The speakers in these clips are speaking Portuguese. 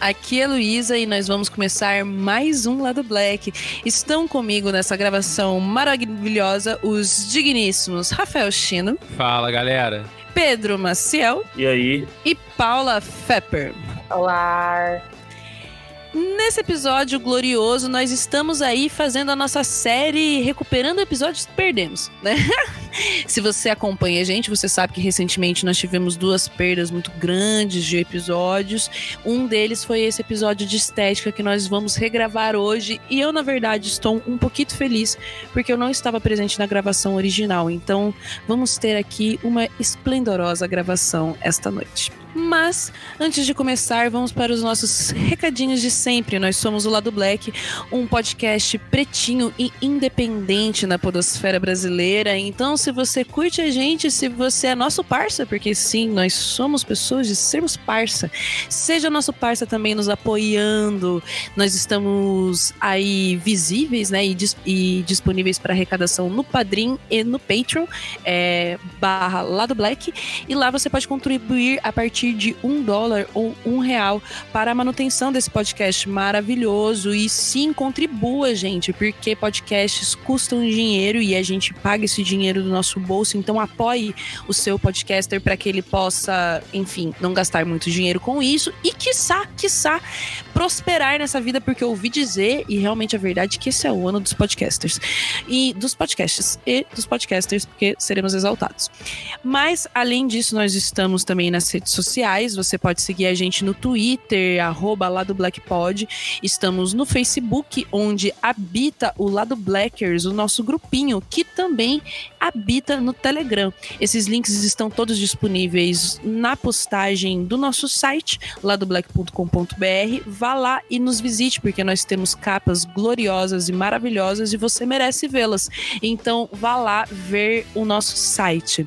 Aqui é Luísa e nós vamos começar mais um Lado Black. Estão comigo nessa gravação maravilhosa os digníssimos Rafael Chino. Fala, galera! Pedro Maciel. E aí? E Paula Fepper. Olá! Nesse episódio glorioso, nós estamos aí fazendo a nossa série recuperando episódios que perdemos, né? Se você acompanha a gente, você sabe que recentemente nós tivemos duas perdas muito grandes de episódios. Um deles foi esse episódio de estética que nós vamos regravar hoje. E eu, na verdade, estou um pouquinho feliz porque eu não estava presente na gravação original. Então, vamos ter aqui uma esplendorosa gravação esta noite. Mas, antes de começar, vamos para os nossos recadinhos de sempre. Nós somos o Lado Black, um podcast pretinho e independente na podosfera brasileira. Então, se você curte a gente, se você é nosso parça, porque sim, nós somos pessoas de sermos parça, seja nosso parça também nos apoiando. Nós estamos aí visíveis, né, e, dis e disponíveis para arrecadação no Padrim e no Patreon, é, barra Lado Black. E lá você pode contribuir a partir de um dólar ou um real para a manutenção desse podcast maravilhoso. E sim, contribua, gente, porque podcasts custam dinheiro e a gente paga esse dinheiro do nosso bolso. Então apoie o seu podcaster para que ele possa, enfim, não gastar muito dinheiro com isso e, quiçá, quiçá, prosperar nessa vida, porque eu ouvi dizer, e realmente é verdade, que esse é o ano dos podcasters. E dos podcasts e dos podcasters, porque seremos exaltados. Mas, além disso, nós estamos também nas redes sociais. Você pode seguir a gente no Twitter, arroba Lado Blackpod. Estamos no Facebook, onde habita o Lado Blackers, o nosso grupinho, que também habita no Telegram. Esses links estão todos disponíveis na postagem do nosso site, ladoblack.com.br. Vá lá e nos visite, porque nós temos capas gloriosas e maravilhosas e você merece vê-las. Então, vá lá ver o nosso site.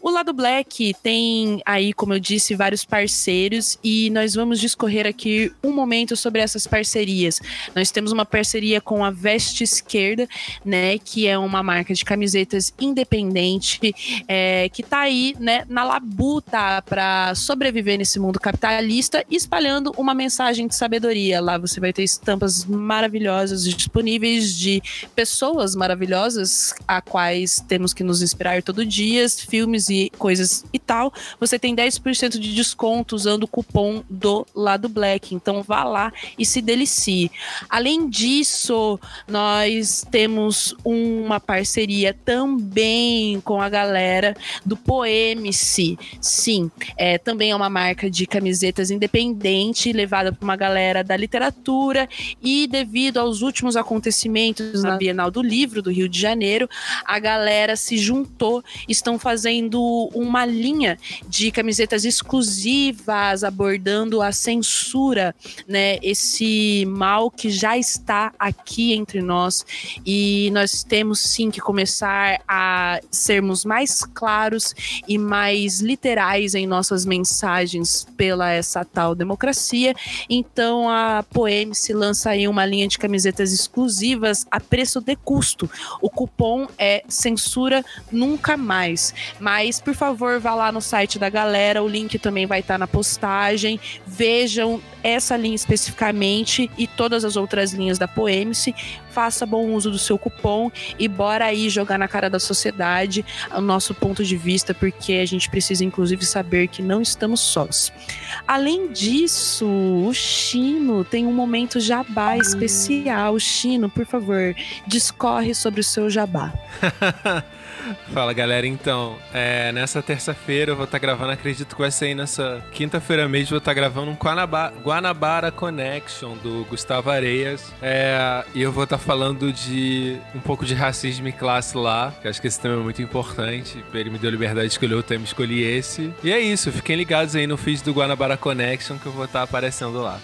O lado Black tem aí, como eu disse, vários parceiros e nós vamos discorrer aqui um momento sobre essas parcerias. Nós temos uma parceria com a Veste Esquerda, né, que é uma marca de camisetas independente, é, que tá aí, né, na labuta para sobreviver nesse mundo capitalista, espalhando uma mensagem de sabedoria. Lá você vai ter estampas maravilhosas disponíveis de pessoas maravilhosas a quais temos que nos inspirar todo dia, filmes e coisas e tal, você tem 10% de desconto usando o cupom do lado Black. Então vá lá e se delicie. Além disso, nós temos uma parceria também com a galera do Poemice. Sim, é, também é uma marca de camisetas independente, levada por uma galera da literatura e devido aos últimos acontecimentos na Bienal do Livro do Rio de Janeiro, a galera se juntou, estão fazendo uma linha de camisetas exclusivas abordando a censura, né? Esse mal que já está aqui entre nós e nós temos sim que começar a sermos mais claros e mais literais em nossas mensagens pela essa tal democracia. Então a Poem se lança aí uma linha de camisetas exclusivas a preço de custo. O cupom é censura nunca mais. Mas mas, por favor, vá lá no site da galera, o link também vai estar tá na postagem. Vejam essa linha especificamente e todas as outras linhas da Poemice. Faça bom uso do seu cupom e bora aí jogar na cara da sociedade o nosso ponto de vista, porque a gente precisa, inclusive, saber que não estamos sós. Além disso, o Chino tem um momento jabá especial. Chino, por favor, discorre sobre o seu jabá. Fala galera, então, é, nessa terça-feira eu vou estar tá gravando, acredito que vai sair nessa quinta-feira mesmo, vou estar tá gravando um Guanabara, Guanabara Connection do Gustavo Areias. É, e eu vou estar tá falando de um pouco de racismo e classe lá, que acho que esse tema é muito importante. Ele me deu liberdade de escolher o tema, escolhi esse. E é isso, fiquem ligados aí no feed do Guanabara Connection que eu vou estar tá aparecendo lá.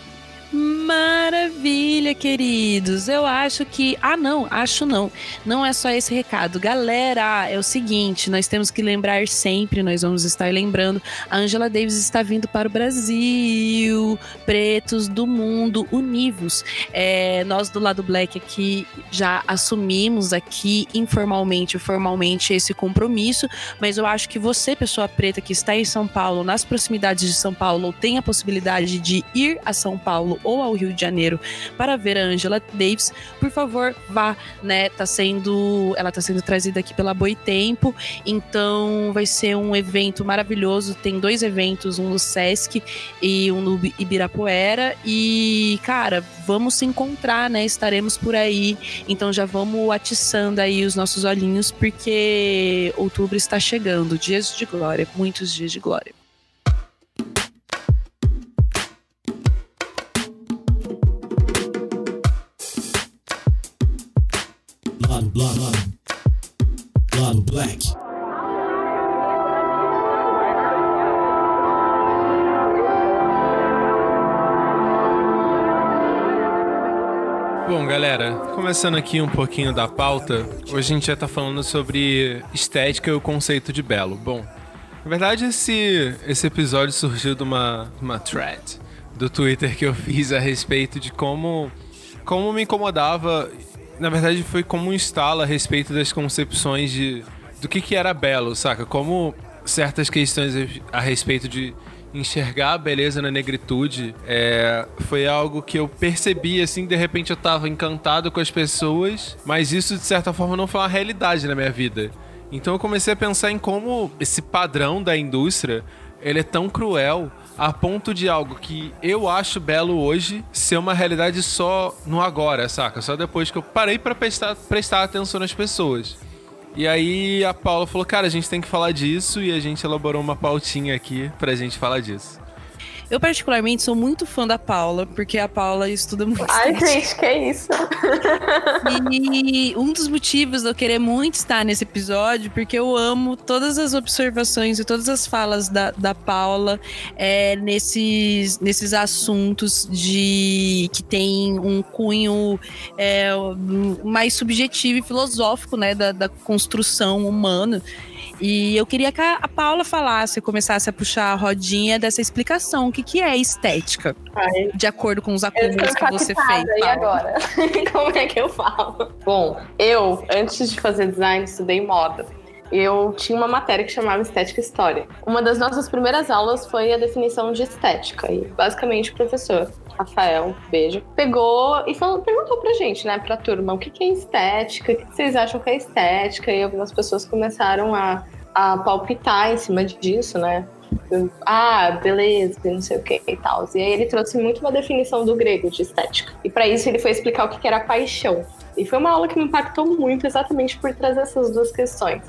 Maravilha! queridos. Eu acho que. Ah, não, acho não. Não é só esse recado. Galera, é o seguinte: nós temos que lembrar sempre, nós vamos estar lembrando. A Angela Davis está vindo para o Brasil. Pretos do mundo, univos. É, nós do lado Black aqui já assumimos aqui informalmente, formalmente esse compromisso, mas eu acho que você, pessoa preta que está em São Paulo, nas proximidades de São Paulo, tem a possibilidade de ir a São Paulo ou ao Rio de Janeiro para ver a Angela Davis, por favor, vá, né? Tá sendo, ela tá sendo trazida aqui pela Boitempo, então vai ser um evento maravilhoso. Tem dois eventos, um no Sesc e um no Ibirapuera e, cara, vamos se encontrar, né? Estaremos por aí. Então já vamos atiçando aí os nossos olhinhos porque outubro está chegando, dias de glória, muitos dias de glória. Black. Bom, galera, começando aqui um pouquinho da pauta, hoje a gente já tá falando sobre estética e o conceito de belo. Bom, na verdade esse, esse episódio surgiu de uma, uma thread do Twitter que eu fiz a respeito de como, como me incomodava na verdade, foi como um estalo a respeito das concepções de do que, que era belo, saca? Como certas questões a respeito de enxergar a beleza na negritude é, foi algo que eu percebi, assim, de repente eu tava encantado com as pessoas, mas isso, de certa forma, não foi uma realidade na minha vida. Então eu comecei a pensar em como esse padrão da indústria ele é tão cruel a ponto de algo que eu acho belo hoje ser uma realidade só no agora, saca? Só depois que eu parei para prestar, prestar atenção nas pessoas. E aí a Paula falou, cara, a gente tem que falar disso e a gente elaborou uma pautinha aqui pra gente falar disso. Eu, particularmente, sou muito fã da Paula, porque a Paula estuda muito. Ai, gente, que isso? E um dos motivos de eu querer muito estar nesse episódio, porque eu amo todas as observações e todas as falas da, da Paula é, nesses, nesses assuntos de que tem um cunho é, mais subjetivo e filosófico, né, da, da construção humana. E eu queria que a Paula falasse, começasse a puxar a rodinha dessa explicação. O que, que é estética? Ai. De acordo com os acúmulos que você fez. E agora? Como é que eu falo? Bom, eu, antes de fazer design, estudei moda eu tinha uma matéria que chamava Estética e História. Uma das nossas primeiras aulas foi a definição de estética. E basicamente o professor, Rafael, beijo, pegou e falou, perguntou pra gente, né, pra turma, o que, é estética, o que vocês acham que é estética? E algumas pessoas começaram a, a palpitar em cima disso, né? ah, beleza, não sei o que e tal. E aí ele trouxe muito uma definição do grego de estética. E para isso ele foi explicar o que era paixão. E foi uma aula que me impactou muito exatamente por trazer essas duas questões.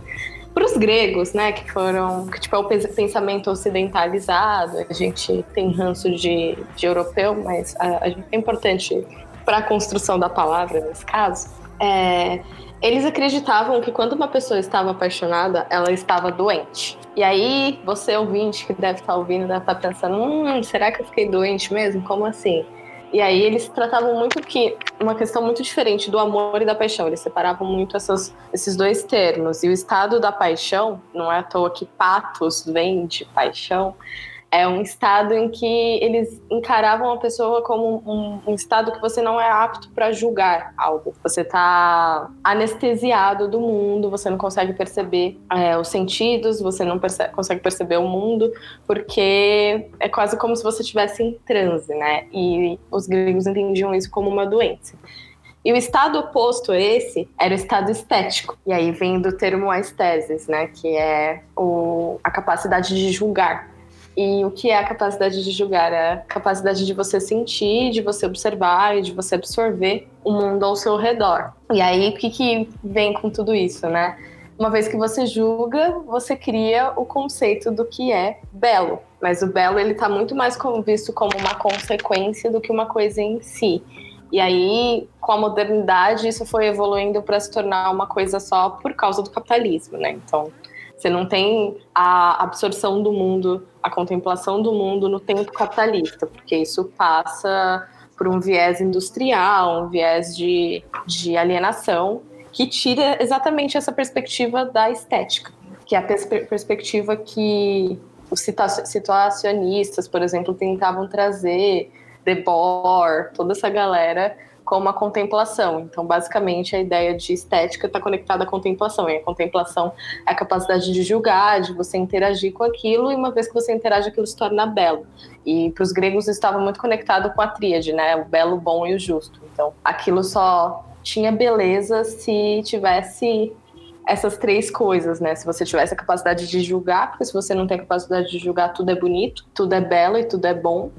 Para os gregos, né, que foram, que tipo é o pensamento ocidentalizado, a gente tem ranço de, de europeu, mas a, a é importante para a construção da palavra nesse caso. É, eles acreditavam que quando uma pessoa estava apaixonada, ela estava doente. E aí, você ouvinte que deve estar ouvindo, deve estar pensando: hum, será que eu fiquei doente mesmo? Como assim? E aí eles tratavam muito que uma questão muito diferente do amor e da paixão. Eles separavam muito essas, esses dois termos. E o estado da paixão, não é à toa que patos vem de paixão, é um estado em que eles encaravam a pessoa como um, um estado que você não é apto para julgar algo. Você está anestesiado do mundo, você não consegue perceber é, os sentidos, você não percebe, consegue perceber o mundo, porque é quase como se você estivesse em transe, né? E os gregos entendiam isso como uma doença. E o estado oposto a esse era o estado estético. E aí vem do termo aesthesis, né? Que é o, a capacidade de julgar. E o que é a capacidade de julgar? É a capacidade de você sentir, de você observar e de você absorver o mundo ao seu redor. E aí, o que, que vem com tudo isso, né? Uma vez que você julga, você cria o conceito do que é belo. Mas o belo, ele tá muito mais visto como uma consequência do que uma coisa em si. E aí, com a modernidade, isso foi evoluindo para se tornar uma coisa só por causa do capitalismo, né? Então, você não tem a absorção do mundo, a contemplação do mundo no tempo capitalista, porque isso passa por um viés industrial, um viés de, de alienação, que tira exatamente essa perspectiva da estética, que é a pers perspectiva que os situacionistas, por exemplo, tentavam trazer, Debord, toda essa galera como a contemplação. Então, basicamente, a ideia de estética está conectada à contemplação. E a contemplação é a capacidade de julgar, de você interagir com aquilo, e uma vez que você interage, aquilo se torna belo. E para os gregos estava muito conectado com a tríade, né? O belo, o bom e o justo. Então, aquilo só tinha beleza se tivesse essas três coisas, né? Se você tivesse a capacidade de julgar, porque se você não tem a capacidade de julgar, tudo é bonito, tudo é belo e tudo é bom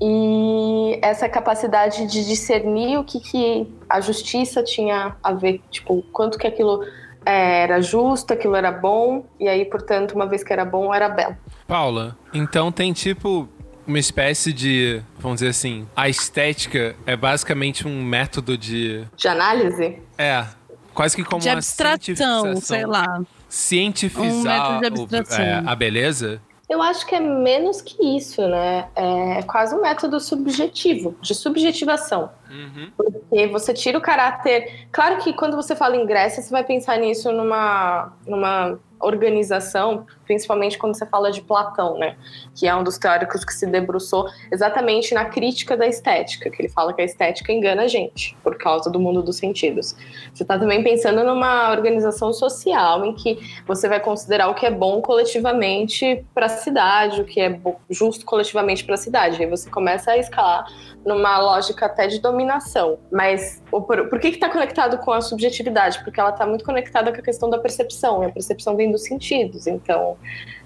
e essa capacidade de discernir o que, que a justiça tinha a ver, tipo, quanto que aquilo é, era justo, aquilo era bom, e aí, portanto, uma vez que era bom, era belo. Paula, então tem tipo uma espécie de, vamos dizer assim, a estética é basicamente um método de. De análise? É. Quase que como de uma abstração, sei lá. Cientificizar um o, é, a beleza? Eu acho que é menos que isso, né? É quase um método subjetivo, de subjetivação. Uhum. Porque você tira o caráter. Claro que quando você fala em Grécia, você vai pensar nisso numa, numa organização, principalmente quando você fala de Platão, né? Que é um dos teóricos que se debruçou exatamente na crítica da estética, que ele fala que a estética engana a gente por causa do mundo dos sentidos. Você está também pensando numa organização social em que você vai considerar o que é bom coletivamente para a cidade, o que é justo coletivamente para a cidade. Aí você começa a escalar numa lógica até de dominação. Mas por, por que está conectado com a subjetividade? Porque ela está muito conectada com a questão da percepção, e a percepção vem dos sentidos. Então,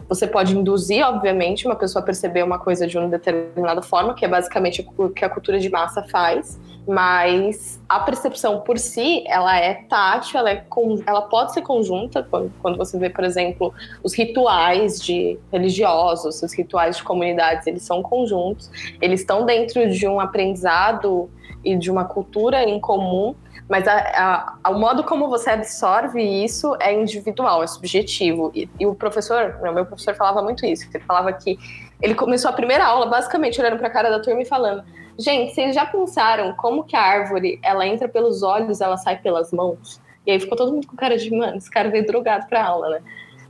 você pode induzir, obviamente, uma pessoa a perceber uma coisa de uma determinada forma, que é basicamente o que a cultura de massa faz, mas a percepção por si, ela é tátil, ela, é, ela pode ser conjunta, quando, quando você vê, por exemplo, os rituais de religiosos, os rituais de comunidades, eles são conjuntos, eles estão dentro de um aprendizado e de uma cultura em comum, mas a, a, o modo como você absorve isso é individual, é subjetivo. E, e o professor, meu professor falava muito isso. Ele falava que ele começou a primeira aula basicamente olhando para a cara da turma e falando: Gente, vocês já pensaram como que a árvore ela entra pelos olhos, ela sai pelas mãos? E aí ficou todo mundo com cara de, mano, esse cara veio drogado pra aula, né?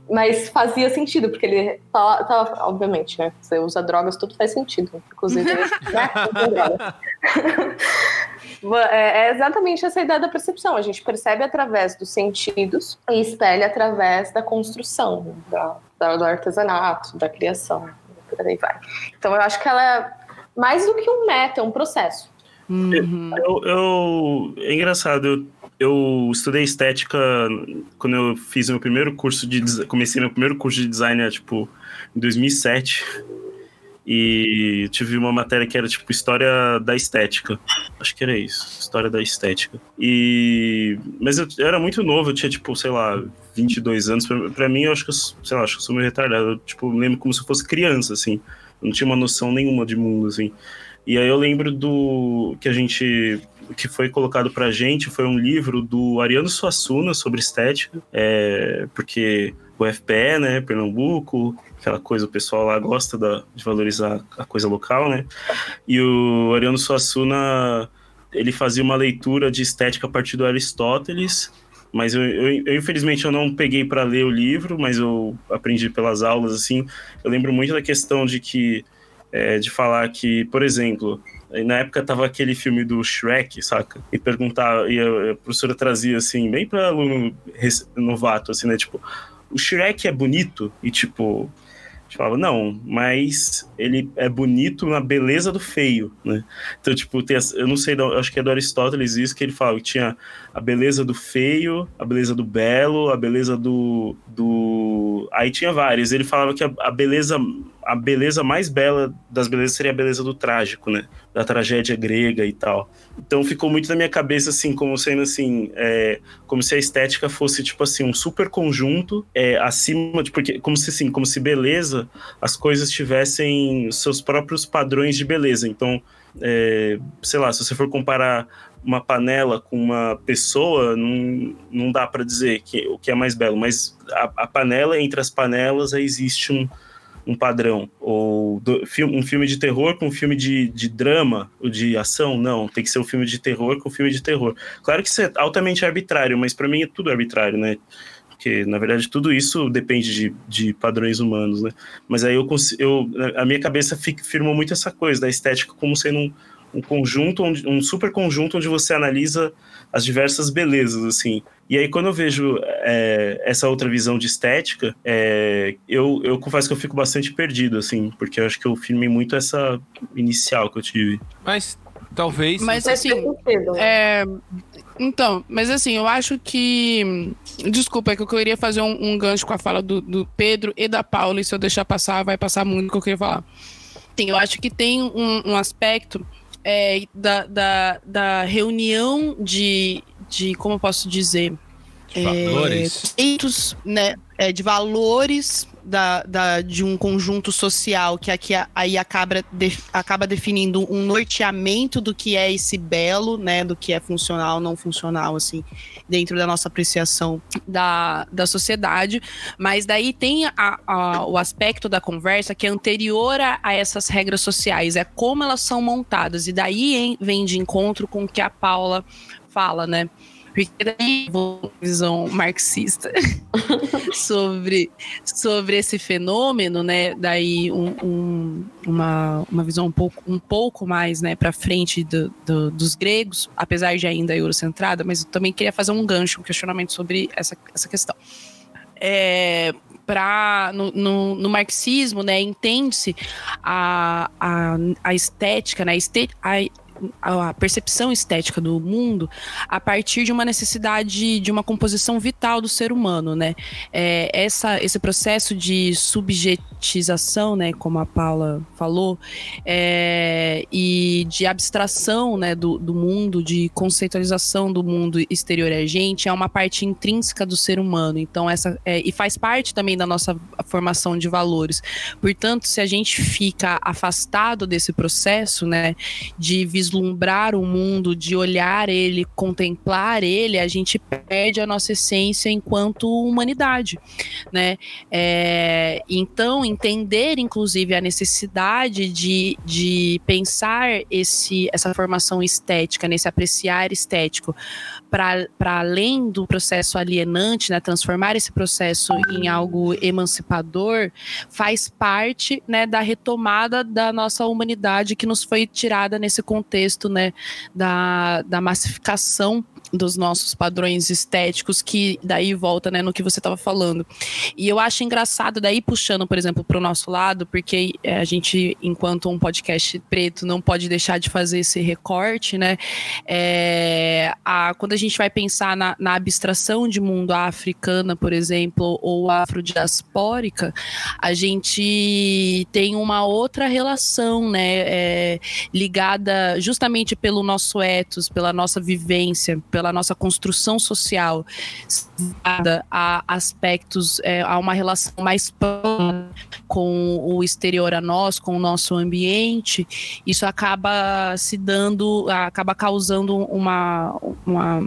Mas fazia sentido, porque ele tava, tava obviamente, né? Você usa drogas, tudo faz sentido. Inclusive, né? É, é exatamente essa ideia da percepção. A gente percebe através dos sentidos e espelha através da construção, da, da, do artesanato, da criação. Por aí vai. Então eu acho que ela é mais do que um meta, é um processo. Uhum. Eu, eu, é engraçado, eu, eu estudei estética quando eu fiz meu primeiro curso de comecei meu primeiro curso de design, tipo, em 2007. E tive uma matéria que era tipo História da Estética. Acho que era isso, História da Estética. E mas eu, eu era muito novo, eu tinha tipo, sei lá, 22 anos. Pra, pra mim, eu acho que eu, sei lá, acho que eu sou meio retardado. Eu, tipo, lembro como se eu fosse criança assim. Eu não tinha uma noção nenhuma de mundo assim. E aí eu lembro do que a gente que foi colocado pra gente foi um livro do Ariano Suassuna sobre estética, é, porque o FPE, né, Pernambuco, aquela coisa, o pessoal lá gosta da, de valorizar a coisa local, né? E o Ariano Suassuna, ele fazia uma leitura de estética a partir do Aristóteles, mas eu, eu, eu infelizmente eu não peguei para ler o livro, mas eu aprendi pelas aulas, assim. Eu lembro muito da questão de que, é, de falar que, por exemplo, na época tava aquele filme do Shrek, saca? E perguntar, e a, a professora trazia assim, bem para aluno novato, assim, né? Tipo, o Shrek é bonito e tipo gente falava, não, mas ele é bonito na beleza do feio, né? Então, tipo, tem, eu não sei, acho que é do Aristóteles isso que ele fala, que tinha a beleza do feio, a beleza do belo, a beleza do. do... Aí tinha vários. Ele falava que a, a beleza a beleza mais bela das belezas seria a beleza do trágico, né? Da tragédia grega e tal. Então ficou muito na minha cabeça, assim, como sendo assim, é, como se a estética fosse, tipo assim, um super conjunto é, acima de. Porque, como se assim, como se beleza, as coisas tivessem seus próprios padrões de beleza. Então, é, sei lá, se você for comparar uma panela com uma pessoa, não, não dá para dizer que, o que é mais belo, mas a, a panela, entre as panelas, existe um um padrão. Ou do, um filme de terror com um filme de, de drama ou de ação. Não, tem que ser um filme de terror com um filme de terror. Claro que isso é altamente arbitrário, mas para mim é tudo arbitrário, né? Porque, na verdade, tudo isso depende de, de padrões humanos, né? Mas aí eu, eu a minha cabeça firmou muito essa coisa da estética como sendo um, um conjunto, um super conjunto onde você analisa as diversas belezas, assim. E aí, quando eu vejo é, essa outra visão de estética, é, eu, eu confesso que eu fico bastante perdido, assim, porque eu acho que eu filmei muito essa inicial que eu tive. Mas talvez. Mas assim. É, então, mas assim, eu acho que. Desculpa, é que eu queria fazer um, um gancho com a fala do, do, Pedro e da Paula, e se eu deixar passar, vai passar muito o que eu queria falar. Sim, eu acho que tem um, um aspecto é, da, da, da, reunião de, de. Como eu posso dizer? De valores. É, né, é, de valores da, da, de um conjunto social que aqui aí acaba, de, acaba definindo um norteamento do que é esse belo, né, do que é funcional, não funcional, assim, dentro da nossa apreciação da, da sociedade. Mas daí tem a, a, o aspecto da conversa que é anterior a, a, essas regras sociais, é como elas são montadas. E daí hein, vem de encontro com o que a Paula fala, né? Porque daí vou visão marxista sobre, sobre esse fenômeno, né? Daí um, um, uma, uma visão um pouco, um pouco mais né, para frente do, do, dos gregos, apesar de ainda eurocentrada, mas eu também queria fazer um gancho, um questionamento sobre essa, essa questão. É, para no, no, no, marxismo, né, entende-se a, a, a estética, né, a percepção estética do mundo a partir de uma necessidade de uma composição vital do ser humano, né? É, essa, esse processo de subjetização, né, como a Paula falou, é, e de abstração, né, do, do mundo, de conceitualização do mundo exterior a gente, é uma parte intrínseca do ser humano. Então essa é, e faz parte também da nossa formação de valores. Portanto, se a gente fica afastado desse processo, né, de visualização vislumbrar o mundo, de olhar ele, contemplar ele, a gente perde a nossa essência enquanto humanidade, né? É, então, entender, inclusive, a necessidade de, de pensar esse, essa formação estética, nesse apreciar estético, para além do processo alienante, né, transformar esse processo em algo emancipador, faz parte né, da retomada da nossa humanidade que nos foi tirada nesse contexto né, da, da massificação dos nossos padrões estéticos, que daí volta né, no que você estava falando. E eu acho engraçado, daí puxando, por exemplo, para o nosso lado, porque é, a gente, enquanto um podcast preto, não pode deixar de fazer esse recorte, né? É, a, quando a gente vai pensar na, na abstração de mundo africana, por exemplo, ou afrodiaspórica, a gente tem uma outra relação, né? É, ligada justamente pelo nosso ethos, pela nossa vivência, pela nossa construção social, a aspectos, é, a uma relação mais com o exterior a nós, com o nosso ambiente, isso acaba se dando, acaba causando uma, uma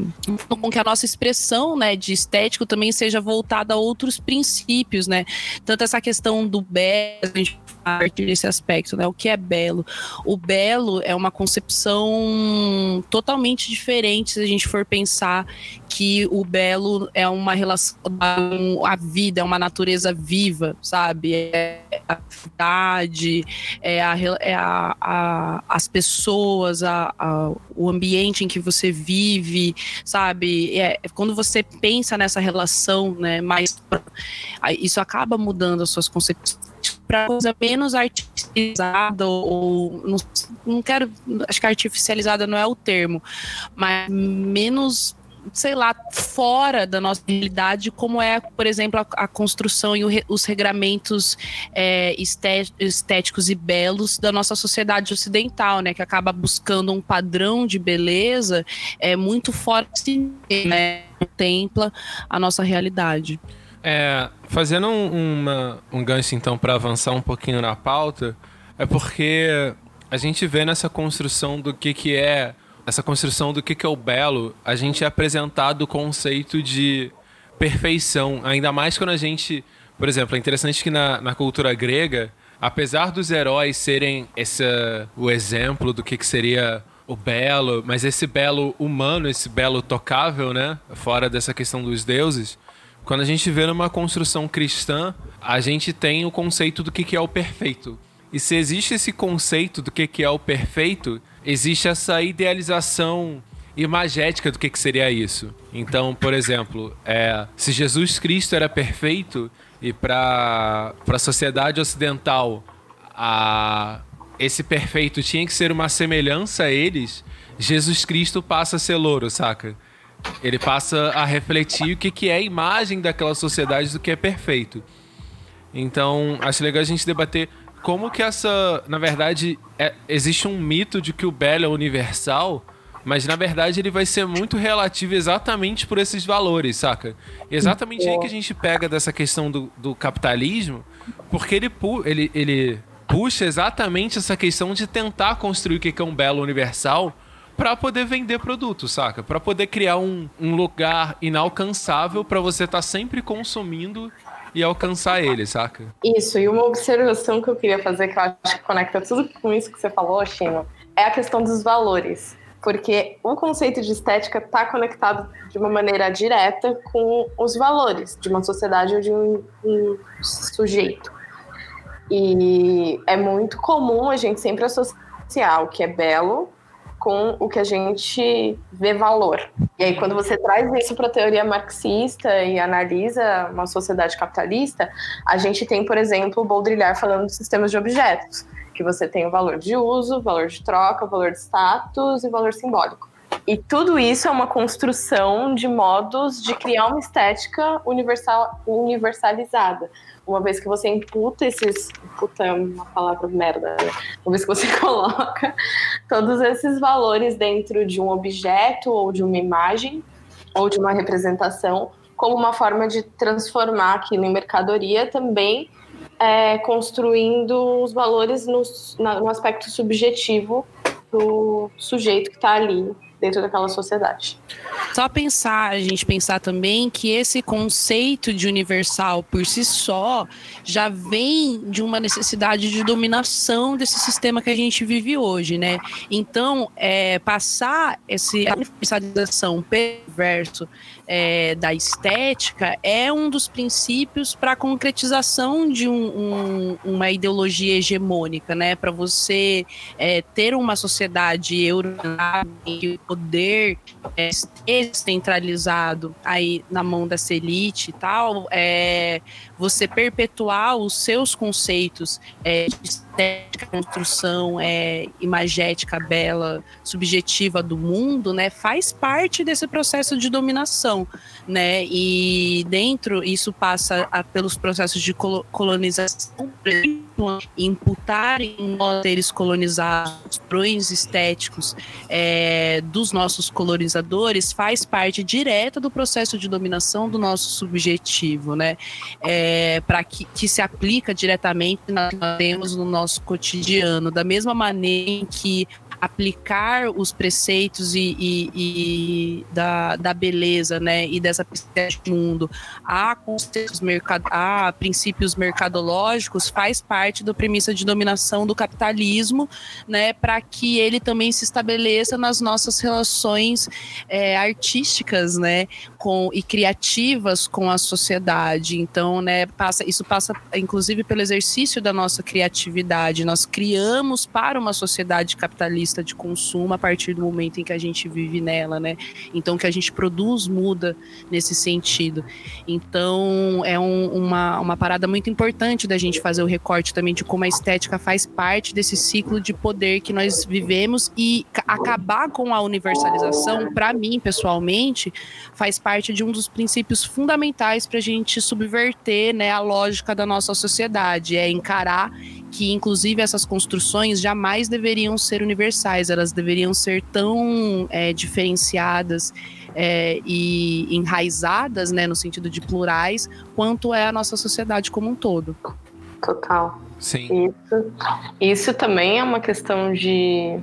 com que a nossa expressão, né, de estético também seja voltada a outros princípios, né? Tanto essa questão do belo, a gente a partir desse aspecto, né? O que é belo? O belo é uma concepção totalmente diferente se a gente for pensar que o belo é uma relação a vida, é uma natureza viva, sabe? É a cidade, é, a, é a, a as pessoas, a, o ambiente em que você vive, sabe? É, quando você pensa nessa relação, né, mais isso acaba mudando as suas concepções para coisa menos artificializada ou não, não quero, acho que artificializada não é o termo, mas menos sei lá, fora da nossa realidade, como é, por exemplo, a, a construção e o, os regramentos é, estéticos e belos da nossa sociedade ocidental, né? Que acaba buscando um padrão de beleza é, muito forte, né? Contempla a nossa realidade. É, fazendo um, uma, um gancho, então, para avançar um pouquinho na pauta, é porque a gente vê nessa construção do que, que é. Essa construção do que, que é o belo, a gente é apresentado o conceito de perfeição. Ainda mais quando a gente Por exemplo, é interessante que na, na cultura grega, apesar dos heróis serem esse, o exemplo do que, que seria o belo, mas esse belo humano, esse belo tocável, né? Fora dessa questão dos deuses. Quando a gente vê numa construção cristã, a gente tem o conceito do que, que é o perfeito. E se existe esse conceito do que, que é o perfeito, existe essa idealização imagética do que, que seria isso. Então, por exemplo, é, se Jesus Cristo era perfeito e para a sociedade ocidental a, esse perfeito tinha que ser uma semelhança a eles, Jesus Cristo passa a ser louro, saca? Ele passa a refletir o que, que é a imagem daquela sociedade do que é perfeito. Então, acho legal a gente debater como que essa. Na verdade, é, existe um mito de que o belo é universal, mas na verdade ele vai ser muito relativo exatamente por esses valores, saca? Exatamente aí que a gente pega dessa questão do, do capitalismo, porque ele, ele, ele puxa exatamente essa questão de tentar construir o que é um belo universal para poder vender produto, saca? Para poder criar um, um lugar inalcançável para você estar tá sempre consumindo e alcançar ele, saca? Isso, e uma observação que eu queria fazer, que eu acho que conecta tudo com isso que você falou, Chino, é a questão dos valores. Porque o conceito de estética está conectado de uma maneira direta com os valores de uma sociedade ou de um, um sujeito. E é muito comum a gente sempre associar o que é belo com o que a gente vê valor. E aí, quando você traz isso para a teoria marxista e analisa uma sociedade capitalista, a gente tem, por exemplo, o Baudrillard falando de sistemas de objetos, que você tem o valor de uso, valor de troca, valor de status e valor simbólico. E tudo isso é uma construção de modos de criar uma estética universal, universalizada uma vez que você imputa esses. Imputa é uma palavra merda, né? Uma vez que você coloca todos esses valores dentro de um objeto ou de uma imagem ou de uma representação, como uma forma de transformar aquilo em mercadoria, também é, construindo os valores no, no aspecto subjetivo do sujeito que está ali dentro daquela sociedade. Só pensar, a gente pensar também que esse conceito de universal por si só já vem de uma necessidade de dominação desse sistema que a gente vive hoje, né? Então, é, passar esse, a universalização perverso é, da estética é um dos princípios para a concretização de um, um, uma ideologia hegemônica, né? Para você é, ter uma sociedade europeia que o poder é, centralizado aí na mão dessa elite e tal, é, você perpetuar os seus conceitos é, de estética, construção é, imagética, bela, subjetiva do mundo, né, faz parte desse processo de dominação, né, e dentro isso passa a, pelos processos de colonização, imputar em nós seres colonizados padrões estéticos é, dos nossos colonizadores faz parte direta do processo de dominação do nosso subjetivo, né? É, para que, que se aplica diretamente nós temos no nosso cotidiano, da mesma maneira em que aplicar os preceitos e, e, e da, da beleza, né, e dessa de mundo a conceitos mercado, a princípios mercadológicos faz parte da premissa de dominação do capitalismo, né, para que ele também se estabeleça nas nossas relações é, artísticas, né, com e criativas com a sociedade. Então, né, passa isso passa inclusive pelo exercício da nossa criatividade. Nós criamos para uma sociedade capitalista de consumo a partir do momento em que a gente vive nela, né? Então, o que a gente produz muda nesse sentido. Então, é um, uma, uma parada muito importante da gente fazer o recorte também de como a estética faz parte desse ciclo de poder que nós vivemos e acabar com a universalização, para mim, pessoalmente, faz parte de um dos princípios fundamentais para a gente subverter né, a lógica da nossa sociedade, é encarar que inclusive essas construções jamais deveriam ser universais, elas deveriam ser tão é, diferenciadas é, e enraizadas, né, no sentido de plurais, quanto é a nossa sociedade como um todo. Total. Sim. Isso, isso também é uma questão de,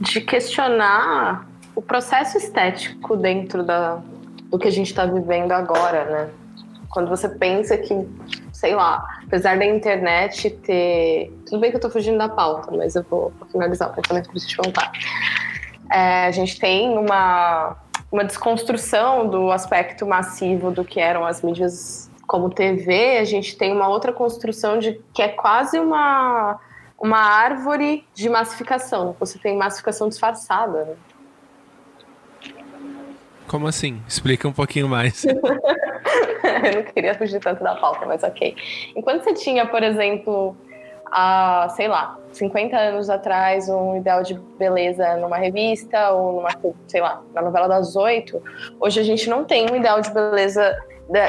de questionar o processo estético dentro da, do que a gente está vivendo agora, né? Quando você pensa que sei lá, apesar da internet ter. Tudo bem que eu tô fugindo da pauta, mas eu vou, finalizar o pensamento que eu preciso te contar. É, a gente tem uma, uma desconstrução do aspecto massivo do que eram as mídias como TV, a gente tem uma outra construção de que é quase uma, uma árvore de massificação. Você tem massificação disfarçada. Né? Como assim? Explica um pouquinho mais. eu não queria fugir tanto da pauta, mas ok. Enquanto você tinha, por exemplo, há, sei lá, 50 anos atrás, um ideal de beleza numa revista ou numa, sei lá, na novela das oito, hoje a gente não tem um ideal de beleza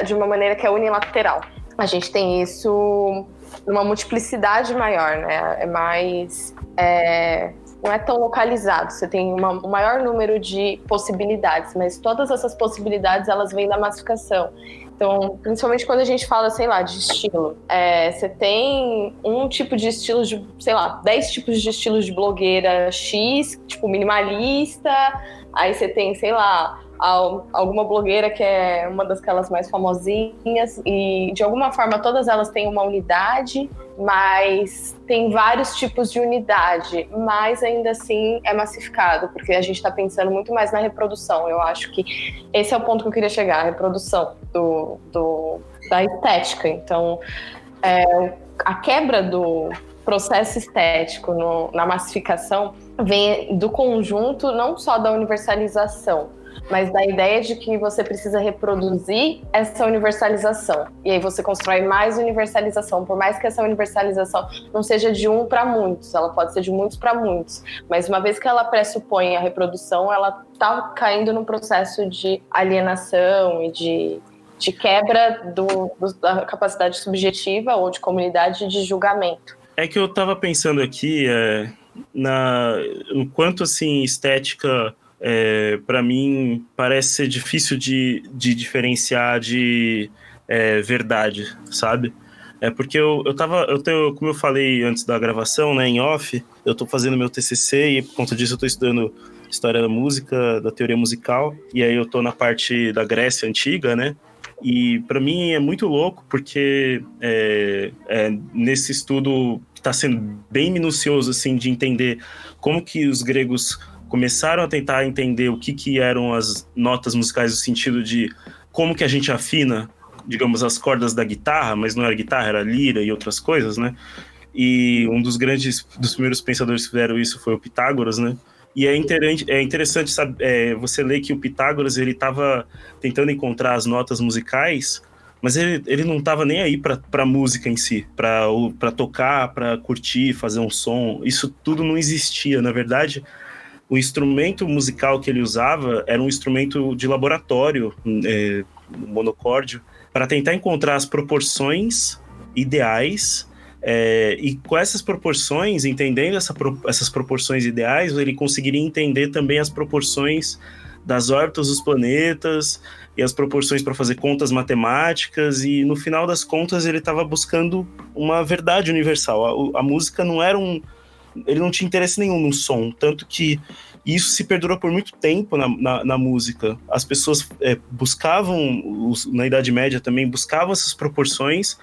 de uma maneira que é unilateral. A gente tem isso numa multiplicidade maior, né? É mais. É, não é tão localizado. Você tem uma, um maior número de possibilidades, mas todas essas possibilidades elas vêm da massificação. Então, principalmente quando a gente fala, sei lá, de estilo. É, você tem um tipo de estilo de, sei lá, 10 tipos de estilos de blogueira X, tipo minimalista. Aí você tem, sei lá, alguma blogueira que é uma das aquelas mais famosinhas e de alguma forma todas elas têm uma unidade, mas tem vários tipos de unidade, mas ainda assim é massificado, porque a gente está pensando muito mais na reprodução. Eu acho que esse é o ponto que eu queria chegar, a reprodução do, do da estética. Então, é, a quebra do processo estético no, na massificação vem do conjunto não só da universalização, mas da ideia de que você precisa reproduzir essa universalização. E aí você constrói mais universalização, por mais que essa universalização não seja de um para muitos, ela pode ser de muitos para muitos, mas uma vez que ela pressupõe a reprodução, ela está caindo num processo de alienação e de de quebra do, do, da capacidade subjetiva ou de comunidade de julgamento. É que eu estava pensando aqui é, na o quanto assim estética é, para mim parece ser difícil de, de diferenciar de é, verdade, sabe? É porque eu, eu tava, eu tenho, como eu falei antes da gravação, né, em off, eu tô fazendo meu TCC e por conta disso eu tô estudando história da música, da teoria musical, e aí eu tô na parte da Grécia antiga, né? E para mim é muito louco porque é, é, nesse estudo está sendo bem minucioso assim de entender como que os gregos começaram a tentar entender o que, que eram as notas musicais no sentido de como que a gente afina, digamos, as cordas da guitarra, mas não era guitarra, era lira e outras coisas, né? E um dos grandes, dos primeiros pensadores que fizeram isso foi o Pitágoras, né? E é interessante, é interessante é, você ler que o Pitágoras ele estava tentando encontrar as notas musicais, mas ele, ele não estava nem aí para a música em si, para tocar, para curtir, fazer um som. Isso tudo não existia. Na verdade, o instrumento musical que ele usava era um instrumento de laboratório, é, monocórdio, para tentar encontrar as proporções ideais. É, e com essas proporções, entendendo essa, essas proporções ideais, ele conseguiria entender também as proporções das órbitas dos planetas e as proporções para fazer contas matemáticas e no final das contas ele estava buscando uma verdade universal. A, a, música não era um, ele não tinha interesse nenhum no som, tanto que isso se perdurou por muito tempo na, na, na música. As pessoas é, buscavam, os, na Idade Média também, buscavam essas proporções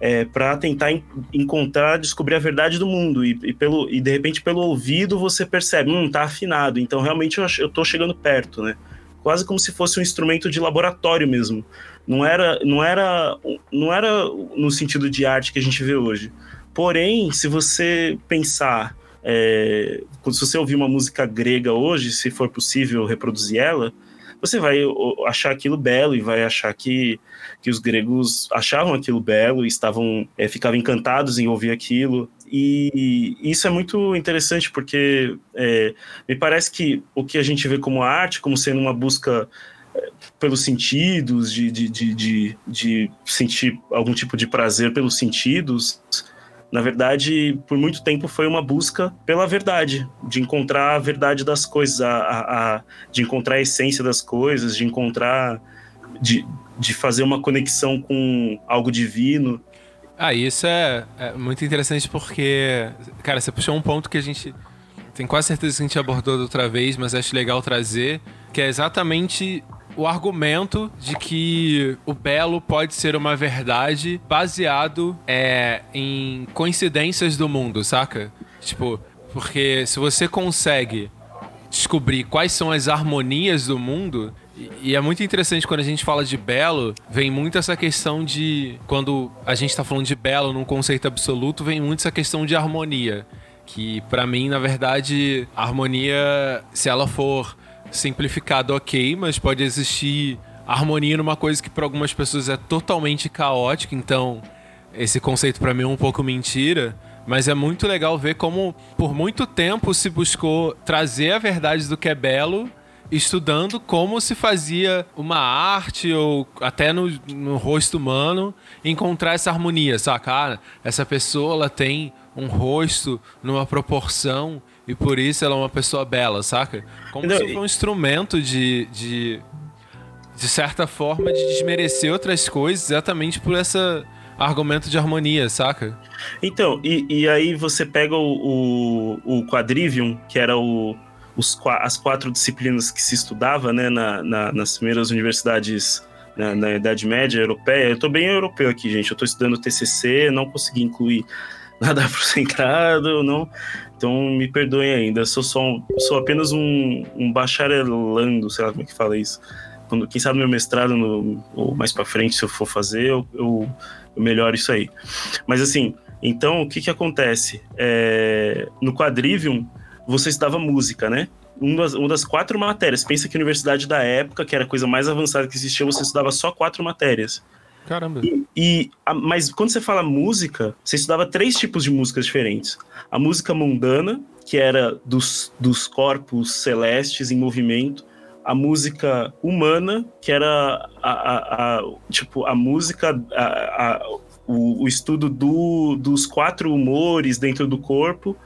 é, para tentar en encontrar, descobrir a verdade do mundo. E, e, pelo, e de repente, pelo ouvido, você percebe, hum, tá afinado, então realmente eu, eu tô chegando perto, né? Quase como se fosse um instrumento de laboratório mesmo. Não era, não era, não era no sentido de arte que a gente vê hoje. Porém, se você pensar, é, se você ouvir uma música grega hoje, se for possível reproduzir ela, você vai achar aquilo belo e vai achar que, que os gregos achavam aquilo belo e estavam é, ficavam encantados em ouvir aquilo. E isso é muito interessante porque é, me parece que o que a gente vê como arte, como sendo uma busca é, pelos sentidos, de, de, de, de, de sentir algum tipo de prazer pelos sentidos, na verdade, por muito tempo foi uma busca pela verdade, de encontrar a verdade das coisas, a, a, a de encontrar a essência das coisas, de encontrar, de, de fazer uma conexão com algo divino. Ah, isso é, é muito interessante porque, cara, você puxou um ponto que a gente tem quase certeza que a gente abordou da outra vez, mas acho legal trazer, que é exatamente o argumento de que o belo pode ser uma verdade baseado é, em coincidências do mundo, saca? Tipo, porque se você consegue descobrir quais são as harmonias do mundo, e é muito interessante quando a gente fala de belo, vem muito essa questão de. Quando a gente tá falando de belo num conceito absoluto, vem muito essa questão de harmonia. Que para mim, na verdade, a harmonia, se ela for simplificada, ok, mas pode existir harmonia numa coisa que para algumas pessoas é totalmente caótica, então esse conceito para mim é um pouco mentira. Mas é muito legal ver como, por muito tempo, se buscou trazer a verdade do que é belo estudando como se fazia uma arte ou até no, no rosto humano encontrar essa harmonia, saca? Ah, essa pessoa ela tem um rosto numa proporção e por isso ela é uma pessoa bela, saca? Como Não, se fosse um instrumento de, de, de certa forma, de desmerecer outras coisas exatamente por esse argumento de harmonia, saca? Então, e, e aí você pega o, o, o Quadrivium, que era o os, as quatro disciplinas que se estudava né, na, na, nas primeiras universidades na, na, Idade Média europeia. Eu estou bem europeu aqui, gente. Eu estou estudando TCC, não consegui incluir nada afrocentrado, não. Então me perdoem ainda. Sou só um, sou apenas um, um bacharelando, sei lá como é que fala isso. Quando, quem sabe meu mestrado no, ou mais para frente, se eu for fazer, eu, eu, eu melhoro isso aí. Mas assim, então o que que acontece? É, no Quadrivium você estudava música, né? Uma das, uma das, quatro matérias. Pensa que a universidade da época, que era a coisa mais avançada que existia, você estudava só quatro matérias. Caramba. E, e a, mas quando você fala música, você estudava três tipos de músicas diferentes. A música mundana, que era dos, dos corpos celestes em movimento. A música humana, que era a, a, a tipo a música, o, o, estudo do, dos quatro humores dentro do corpo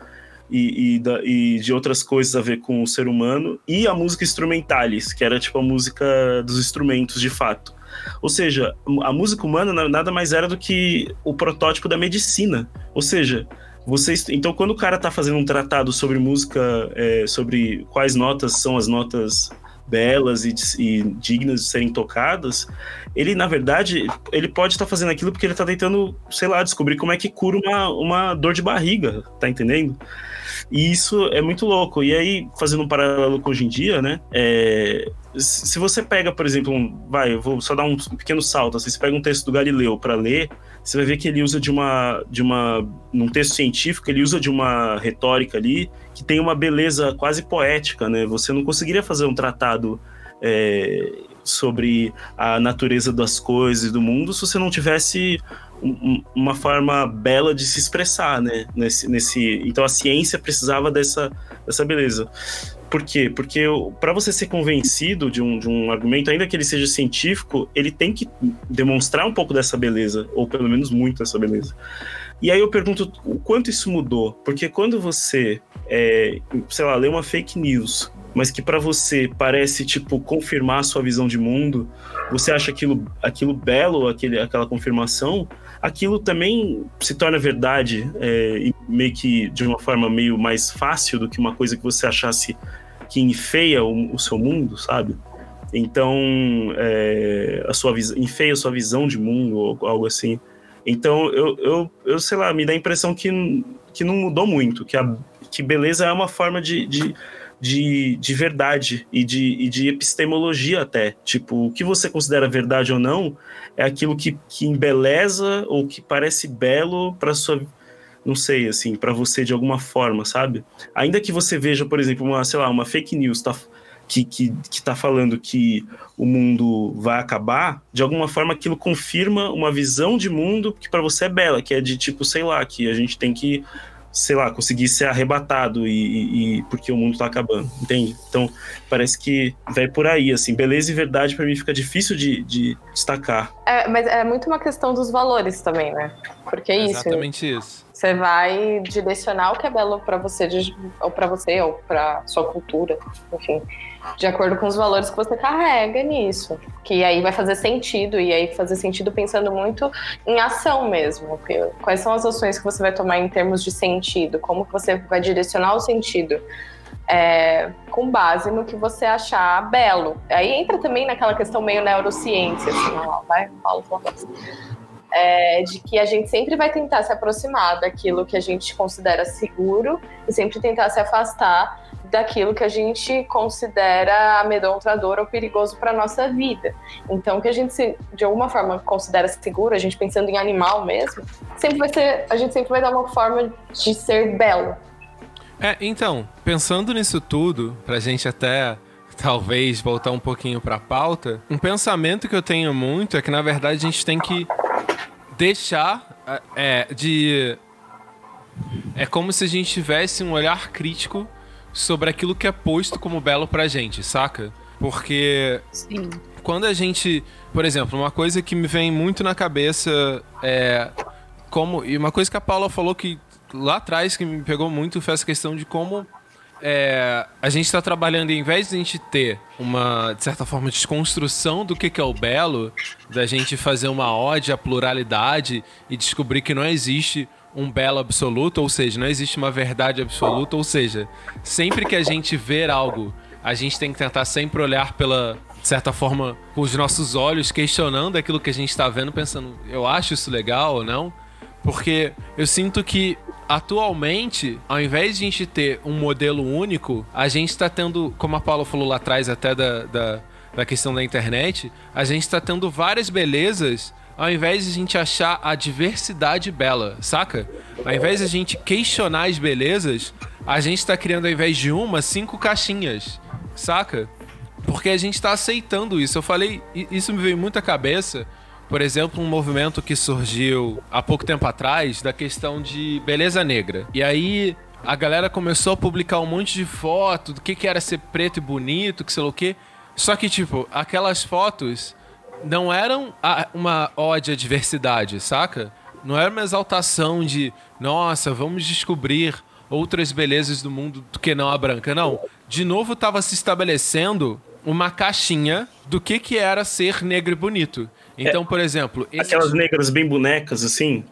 e, e, da, e, de outras coisas a ver com o ser humano, e a música instrumentalis, que era tipo a música dos instrumentos de fato. Ou seja, a música humana nada mais era do que o protótipo da medicina. Ou seja, vocês, então quando o cara está fazendo um tratado sobre música, é, sobre quais notas são as notas belas e, e, dignas de serem tocadas, ele, na verdade, ele pode estar tá fazendo aquilo porque ele está tentando, sei lá, descobrir como é que cura uma, uma dor de barriga, tá entendendo? E isso é muito louco. E aí, fazendo um paralelo com hoje em dia, né? É, se você pega, por exemplo, um, vai, eu vou só dar um pequeno salto. Assim, você pega um texto do Galileu para ler, você vai ver que ele usa de uma, de uma, num texto científico, ele usa de uma retórica ali que tem uma beleza quase poética, né? Você não conseguiria fazer um tratado é, sobre a natureza das coisas do mundo se você não tivesse um, uma forma bela de se expressar, né? Nesse, nesse, então a ciência precisava dessa, dessa beleza. Por quê? Porque para você ser convencido de um, de um argumento, ainda que ele seja científico, ele tem que demonstrar um pouco dessa beleza, ou pelo menos muito dessa beleza. E aí eu pergunto o quanto isso mudou? Porque quando você, é, sei lá, lê uma fake news, mas que para você parece, tipo, confirmar a sua visão de mundo, você acha aquilo, aquilo belo, aquele, aquela confirmação, aquilo também se torna verdade, é, meio que de uma forma meio mais fácil do que uma coisa que você achasse que enfeia o, o seu mundo, sabe? Então, é, a sua enfeia a sua visão de mundo ou algo assim. Então, eu, eu, eu sei lá, me dá a impressão que, que não mudou muito, que, a, que beleza é uma forma de, de, de, de verdade e de, e de epistemologia até. Tipo, o que você considera verdade ou não é aquilo que, que embeleza ou que parece belo para sua não sei, assim, para você de alguma forma, sabe? Ainda que você veja, por exemplo, uma, sei lá, uma fake news, tá? que, que, que tá falando que o mundo vai acabar, de alguma forma aquilo confirma uma visão de mundo que para você é bela, que é de tipo, sei lá, que a gente tem que, sei lá, conseguir ser arrebatado e, e porque o mundo tá acabando, entende? Então, parece que vai por aí, assim, beleza e verdade para mim fica difícil de, de destacar. É, mas é muito uma questão dos valores também, né? Porque é isso. Exatamente isso. Você vai direcionar o que é belo para você, ou para você, ou para sua cultura, enfim de acordo com os valores que você carrega nisso. Que aí vai fazer sentido, e aí fazer sentido pensando muito em ação mesmo. Quais são as ações que você vai tomar em termos de sentido? Como que você vai direcionar o sentido? É, com base no que você achar belo. Aí entra também naquela questão meio neurociência, assim, ó, vai, Paulo, é, de que a gente sempre vai tentar se aproximar daquilo que a gente considera seguro e sempre tentar se afastar daquilo que a gente considera amedrontador ou perigoso para nossa vida. Então, que a gente se, de alguma forma considera seguro, a gente pensando em animal mesmo, sempre vai ser, a gente sempre vai dar uma forma de ser belo. É, então, pensando nisso tudo, pra gente até talvez voltar um pouquinho pra pauta, um pensamento que eu tenho muito é que na verdade a gente tem que deixar é, de é como se a gente tivesse um olhar crítico sobre aquilo que é posto como belo pra gente, saca? Porque Sim. quando a gente, por exemplo, uma coisa que me vem muito na cabeça é como e uma coisa que a Paula falou que lá atrás que me pegou muito foi essa questão de como é, a gente está trabalhando, em vez de a gente ter uma, de certa forma, desconstrução do que, que é o belo, da gente fazer uma ode à pluralidade e descobrir que não existe um belo absoluto, ou seja, não existe uma verdade absoluta, ou seja, sempre que a gente ver algo, a gente tem que tentar sempre olhar pela, de certa forma, com os nossos olhos, questionando aquilo que a gente está vendo, pensando, eu acho isso legal ou não? Porque eu sinto que atualmente, ao invés de a gente ter um modelo único, a gente está tendo, como a Paula falou lá atrás, até da, da, da questão da internet, a gente está tendo várias belezas ao invés de a gente achar a diversidade bela, saca? Ao invés de a gente questionar as belezas, a gente está criando, ao invés de uma, cinco caixinhas, saca? Porque a gente está aceitando isso. Eu falei, isso me veio muito à cabeça. Por exemplo, um movimento que surgiu há pouco tempo atrás da questão de beleza negra. E aí a galera começou a publicar um monte de foto do que, que era ser preto e bonito, que sei lá o quê. Só que, tipo, aquelas fotos não eram uma ode à diversidade, saca? Não era uma exaltação de, nossa, vamos descobrir outras belezas do mundo do que não a branca. Não. De novo estava se estabelecendo uma caixinha do que, que era ser negro e bonito. Então, é, por exemplo. Aquelas negras bem bonecas, assim?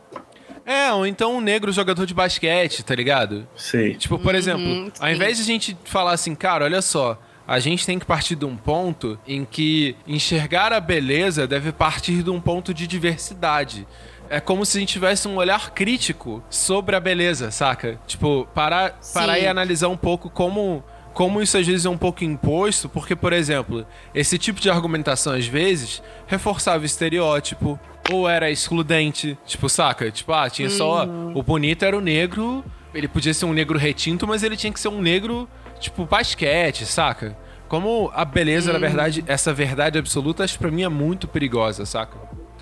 É, ou então um negro jogador de basquete, tá ligado? Sei. Tipo, por uhum, exemplo, ao invés de a gente falar assim, cara, olha só, a gente tem que partir de um ponto em que enxergar a beleza deve partir de um ponto de diversidade. É como se a gente tivesse um olhar crítico sobre a beleza, saca? Tipo, parar, parar e analisar um pouco como como isso às vezes é um pouco imposto, porque, por exemplo, esse tipo de argumentação às vezes reforçava o estereótipo, ou era excludente, tipo, saca? Tipo, ah, tinha só. Uhum. O bonito era o negro, ele podia ser um negro retinto, mas ele tinha que ser um negro tipo, basquete, saca? Como a beleza, hum. na verdade, essa verdade absoluta, acho que pra mim é muito perigosa, saca?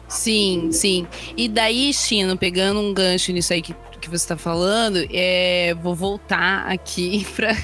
Sim, sim. E daí, Chino, pegando um gancho nisso aí que, que você tá falando, é, vou voltar aqui pra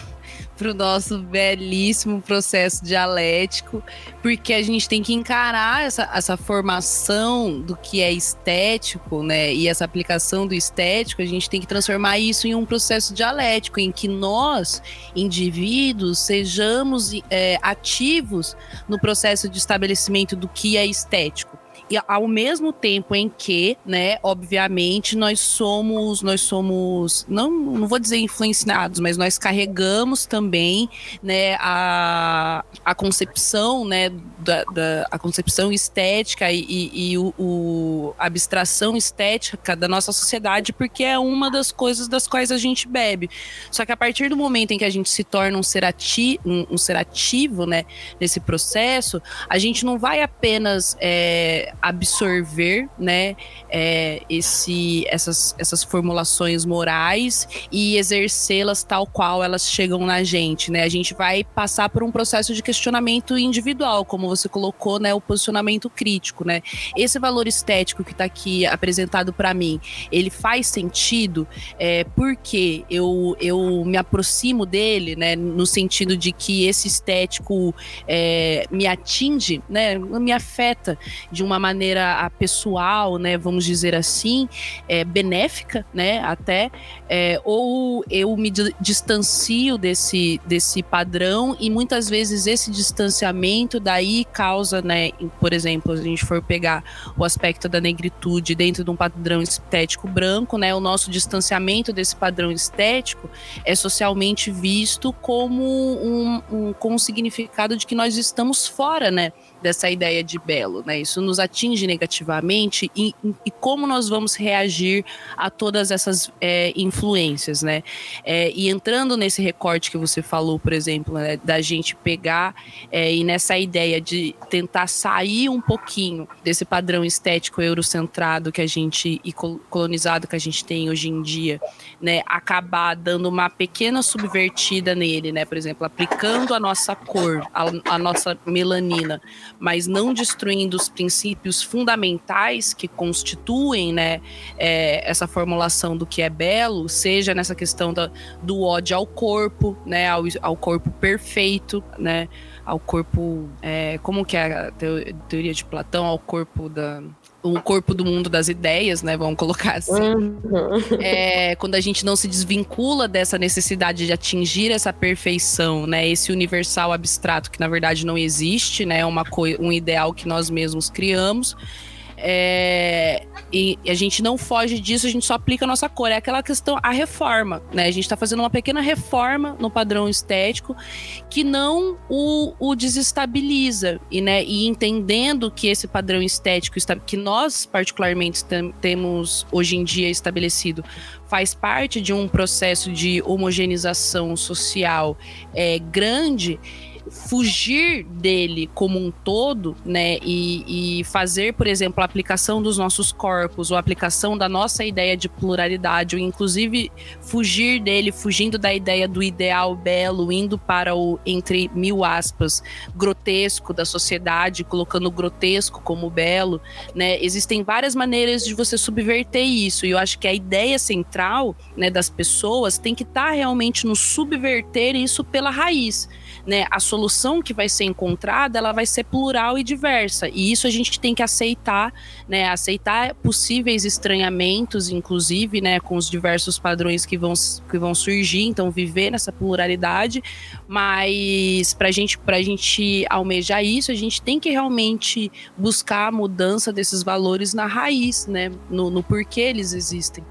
para o nosso belíssimo processo dialético, porque a gente tem que encarar essa, essa formação do que é estético, né? E essa aplicação do estético, a gente tem que transformar isso em um processo dialético, em que nós, indivíduos, sejamos é, ativos no processo de estabelecimento do que é estético e ao mesmo tempo em que, né, obviamente, nós somos, nós somos, não, não vou dizer influenciados, mas nós carregamos também, né, a, a concepção, né, da, da a concepção estética e, e, e o, o, abstração estética da nossa sociedade, porque é uma das coisas das quais a gente bebe. Só que a partir do momento em que a gente se torna um ser, ati, um, um ser ativo, né, nesse processo, a gente não vai apenas é, absorver, né, é, esse, essas, essas formulações morais e exercê-las tal qual elas chegam na gente, né? A gente vai passar por um processo de questionamento individual, como você colocou, né, o posicionamento crítico, né? Esse valor estético que está aqui apresentado para mim, ele faz sentido é, porque eu, eu me aproximo dele, né, no sentido de que esse estético é, me atinge, né, me afeta de uma maneira maneira pessoal, né, vamos dizer assim, é, benéfica, né, até, é, ou eu me distancio desse, desse padrão e muitas vezes esse distanciamento daí causa, né, por exemplo, se a gente for pegar o aspecto da negritude dentro de um padrão estético branco, né, o nosso distanciamento desse padrão estético é socialmente visto como um, um com um significado de que nós estamos fora, né, dessa ideia de belo, né? Isso nos atinge negativamente e, e como nós vamos reagir a todas essas é, influências, né? É, e entrando nesse recorte que você falou, por exemplo, né, da gente pegar é, e nessa ideia de tentar sair um pouquinho desse padrão estético eurocentrado que a gente e colonizado que a gente tem hoje em dia, né? Acabar dando uma pequena subvertida nele, né? Por exemplo, aplicando a nossa cor, a, a nossa melanina mas não destruindo os princípios fundamentais que constituem né, é, essa formulação do que é belo, seja nessa questão da, do ódio ao corpo, né, ao, ao corpo perfeito, né, ao corpo, é, como que é a teoria de Platão, ao corpo da o corpo do mundo das ideias, né? Vamos colocar assim. Uhum. É, quando a gente não se desvincula dessa necessidade de atingir essa perfeição, né? Esse universal abstrato que na verdade não existe, né? Uma um ideal que nós mesmos criamos. É, e a gente não foge disso, a gente só aplica a nossa cor. É aquela questão, a reforma, né? A gente está fazendo uma pequena reforma no padrão estético que não o, o desestabiliza. E, né, e entendendo que esse padrão estético que nós, particularmente, temos hoje em dia estabelecido, faz parte de um processo de homogeneização social é, grande fugir dele como um todo, né, e, e, fazer, por exemplo, a aplicação dos nossos corpos, ou a aplicação da nossa ideia de pluralidade, ou inclusive fugir dele, fugindo da ideia do ideal belo, indo para o, entre mil aspas, grotesco da sociedade, colocando o grotesco como belo, né, existem várias maneiras de você subverter isso, e eu acho que a ideia central, né, das pessoas tem que estar tá realmente no subverter isso pela raiz, né, a solução que vai ser encontrada, ela vai ser plural e diversa. E isso a gente tem que aceitar, né, aceitar possíveis estranhamentos, inclusive, né, com os diversos padrões que vão, que vão surgir, então viver nessa pluralidade, mas para gente, a gente almejar isso, a gente tem que realmente buscar a mudança desses valores na raiz, né, no, no porquê eles existem.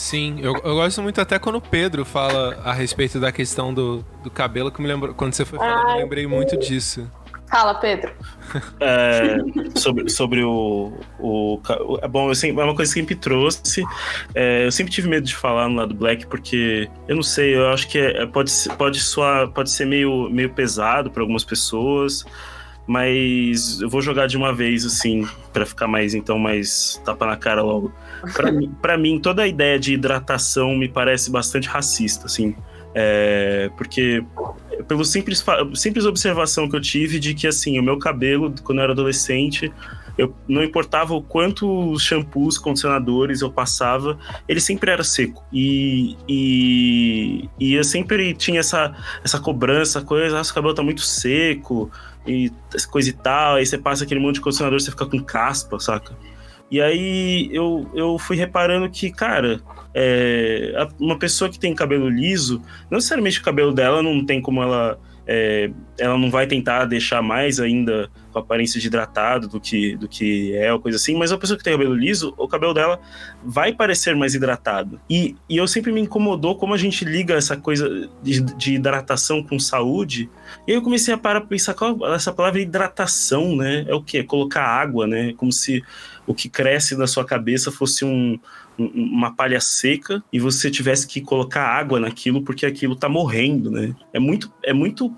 Sim, eu, eu gosto muito até quando o Pedro fala a respeito da questão do, do cabelo, que me lembrou. Quando você foi falar, eu me lembrei muito disso. Fala, Pedro. É, sobre, sobre o, o. É bom, eu sempre, é uma coisa que sempre trouxe. É, eu sempre tive medo de falar no lado Black, porque eu não sei, eu acho que é, pode, pode soar, pode ser meio, meio pesado para algumas pessoas mas eu vou jogar de uma vez, assim, para ficar mais, então, mais tapa na cara logo. Para mim, toda a ideia de hidratação me parece bastante racista, assim. É, porque pelo simples, simples observação que eu tive de que assim o meu cabelo quando eu era adolescente eu não importava o quanto os shampoos, condicionadores eu passava, ele sempre era seco. E, e, e eu sempre tinha essa, essa cobrança, coisa, ah, seu cabelo tá muito seco, e coisa e tal. Aí você passa aquele monte de condicionador, você fica com caspa, saca? E aí eu, eu fui reparando que, cara, é, uma pessoa que tem cabelo liso, não necessariamente o cabelo dela não tem como ela é, ela não vai tentar deixar mais ainda com a aparência de hidratado do que, do que é, ou coisa assim, mas a pessoa que tem cabelo liso, o cabelo dela vai parecer mais hidratado. E, e eu sempre me incomodou como a gente liga essa coisa de, de hidratação com saúde. E aí eu comecei a parar pra pensar qual essa palavra hidratação, né? É o quê? Colocar água, né? Como se o que cresce na sua cabeça fosse um, uma palha seca e você tivesse que colocar água naquilo porque aquilo tá morrendo, né? É muito, é muito,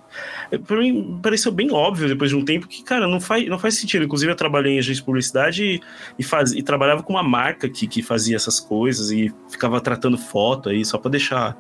é, para mim pareceu bem óbvio depois de um tempo que cara não faz, não faz sentido. Inclusive eu trabalhei em agência de publicidade e, e, faz, e trabalhava com uma marca que, que fazia essas coisas e ficava tratando foto aí só para deixar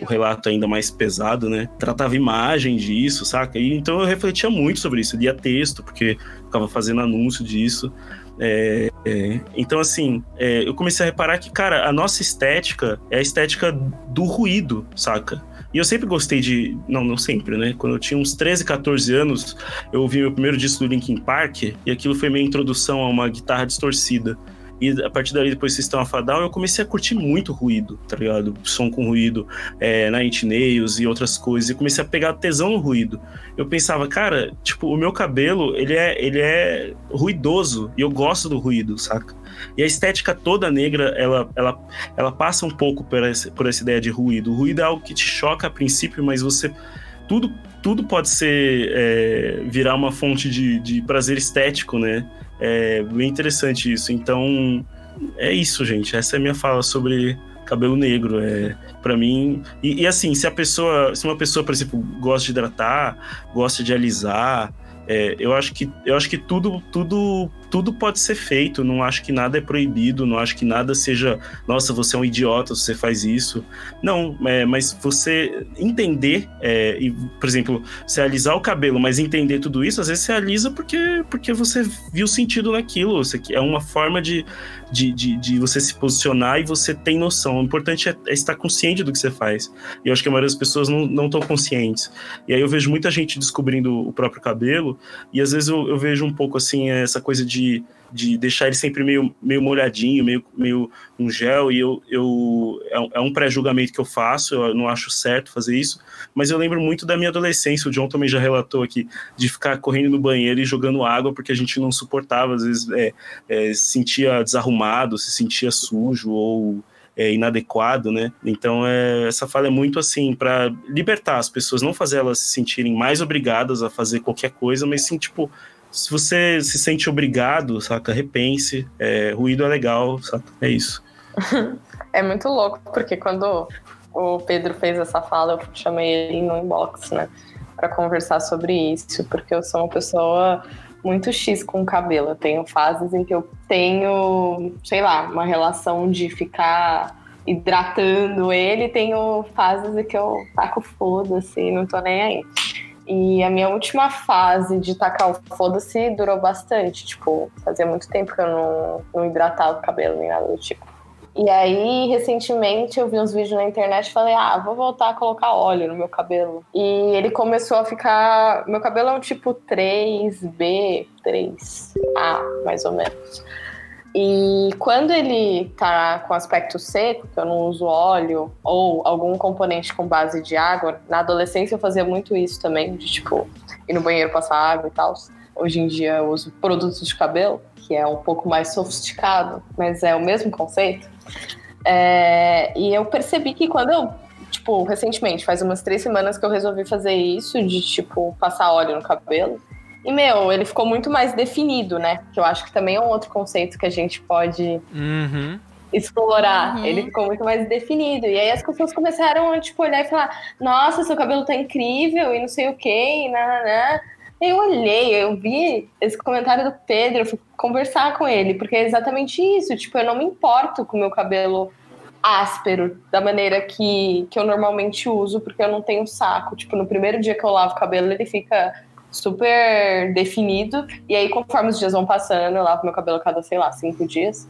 o relato ainda mais pesado, né? Tratava imagem disso, saca? E então eu refletia muito sobre isso, lia texto porque ficava fazendo anúncio disso. É, é, então, assim, é, eu comecei a reparar que, cara, a nossa estética é a estética do ruído, saca? E eu sempre gostei de. Não, não sempre, né? Quando eu tinha uns 13, 14 anos, eu ouvi meu primeiro disco do Linkin Park e aquilo foi minha introdução a uma guitarra distorcida. E a partir dali, depois do Sistema Fadal, eu comecei a curtir muito ruído, tá ligado? Som com ruído, é, Nine Nails e outras coisas. E comecei a pegar tesão no ruído. Eu pensava, cara, tipo, o meu cabelo, ele é, ele é ruidoso. E eu gosto do ruído, saca? E a estética toda negra, ela, ela, ela passa um pouco por essa, por essa ideia de ruído. O ruído é algo que te choca a princípio, mas você. Tudo, tudo pode ser. É, virar uma fonte de, de prazer estético, né? É bem interessante isso. Então, é isso, gente. Essa é a minha fala sobre cabelo negro. É, para mim. E, e, assim, se a pessoa. Se uma pessoa, por exemplo, gosta de hidratar, gosta de alisar. É, eu acho que eu acho que tudo tudo tudo pode ser feito, não acho que nada é proibido, não acho que nada seja, nossa, você é um idiota, você faz isso. Não, é, mas você entender, é, e, por exemplo, você alisar o cabelo, mas entender tudo isso, às vezes você alisa porque, porque você viu sentido naquilo, você, é uma forma de, de, de, de, você se posicionar e você tem noção. O importante é, é, estar consciente do que você faz. E eu acho que a maioria das pessoas não estão conscientes. E aí eu vejo muita gente descobrindo o próprio cabelo, e às vezes eu, eu vejo um pouco assim, essa coisa de de, de deixar ele sempre meio, meio molhadinho, meio, meio um gel, e eu, eu é um é pré-julgamento que eu faço, eu não acho certo fazer isso, mas eu lembro muito da minha adolescência, o John também já relatou aqui, de ficar correndo no banheiro e jogando água, porque a gente não suportava, às vezes é, é, se sentia desarrumado, se sentia sujo, ou é, inadequado, né? Então é, essa fala é muito assim para libertar as pessoas, não fazer elas se sentirem mais obrigadas a fazer qualquer coisa, mas sim tipo se você se sente obrigado, saca, repense. É, ruído é legal, saca? É isso. é muito louco, porque quando o Pedro fez essa fala, eu chamei ele no inbox, né? Pra conversar sobre isso, porque eu sou uma pessoa muito X com o cabelo. Eu tenho fases em que eu tenho, sei lá, uma relação de ficar hidratando ele, tenho fases em que eu taco foda-se, não tô nem aí. E a minha última fase de tacar o foda-se durou bastante. Tipo, fazia muito tempo que eu não, não hidratava o cabelo nem nada do tipo. E aí, recentemente, eu vi uns vídeos na internet e falei, ah, vou voltar a colocar óleo no meu cabelo. E ele começou a ficar. Meu cabelo é um tipo 3B, 3A, mais ou menos. E quando ele tá com aspecto seco, que eu não uso óleo ou algum componente com base de água, na adolescência eu fazia muito isso também, de tipo, ir no banheiro passar água e tal. Hoje em dia eu uso produtos de cabelo, que é um pouco mais sofisticado, mas é o mesmo conceito. É, e eu percebi que quando eu, tipo, recentemente, faz umas três semanas que eu resolvi fazer isso, de tipo, passar óleo no cabelo. E, meu, ele ficou muito mais definido, né? Que eu acho que também é um outro conceito que a gente pode uhum. explorar. Uhum. Ele ficou muito mais definido. E aí as pessoas começaram a, tipo, olhar e falar: Nossa, seu cabelo tá incrível e não sei o quê, e nananã. Eu olhei, eu vi esse comentário do Pedro, eu fui conversar com ele, porque é exatamente isso. Tipo, eu não me importo com o meu cabelo áspero, da maneira que, que eu normalmente uso, porque eu não tenho saco. Tipo, no primeiro dia que eu lavo o cabelo, ele fica super definido. E aí, conforme os dias vão passando, eu lavo meu cabelo cada, sei lá, cinco dias.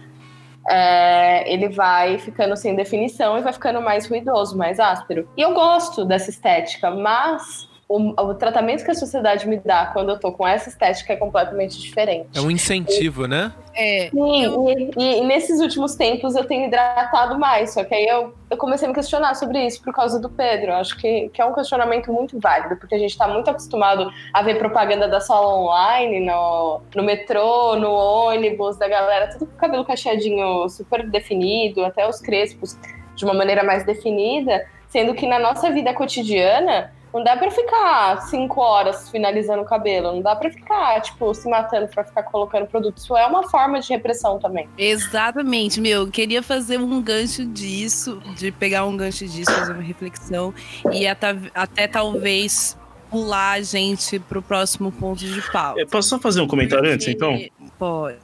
É, ele vai ficando sem definição e vai ficando mais ruidoso, mais áspero. E eu gosto dessa estética, mas o, o, tratamento que a sociedade me dá quando eu tô com essa estética é completamente diferente. É um incentivo, e, né? É. Sim, e, e, nesses últimos tempos eu tenho hidratado mais, só que aí eu, eu comecei a me questionar sobre isso por causa do Pedro. Eu acho que, que é um questionamento muito válido, porque a gente tá muito acostumado a ver propaganda da sala online, no, no metrô, no ônibus, da galera, tudo com o cabelo cacheadinho super definido, até os crespos de uma maneira mais definida, sendo que na nossa vida cotidiana não dá pra ficar cinco horas finalizando o cabelo. Não dá pra ficar, tipo, se matando pra ficar colocando produto. Isso é uma forma de repressão também. Exatamente, meu. Queria fazer um gancho disso, de pegar um gancho disso, fazer uma reflexão. E até, até talvez pular a gente pro próximo ponto de pauta. Eu posso só fazer um comentário Porque... antes, então? Pode.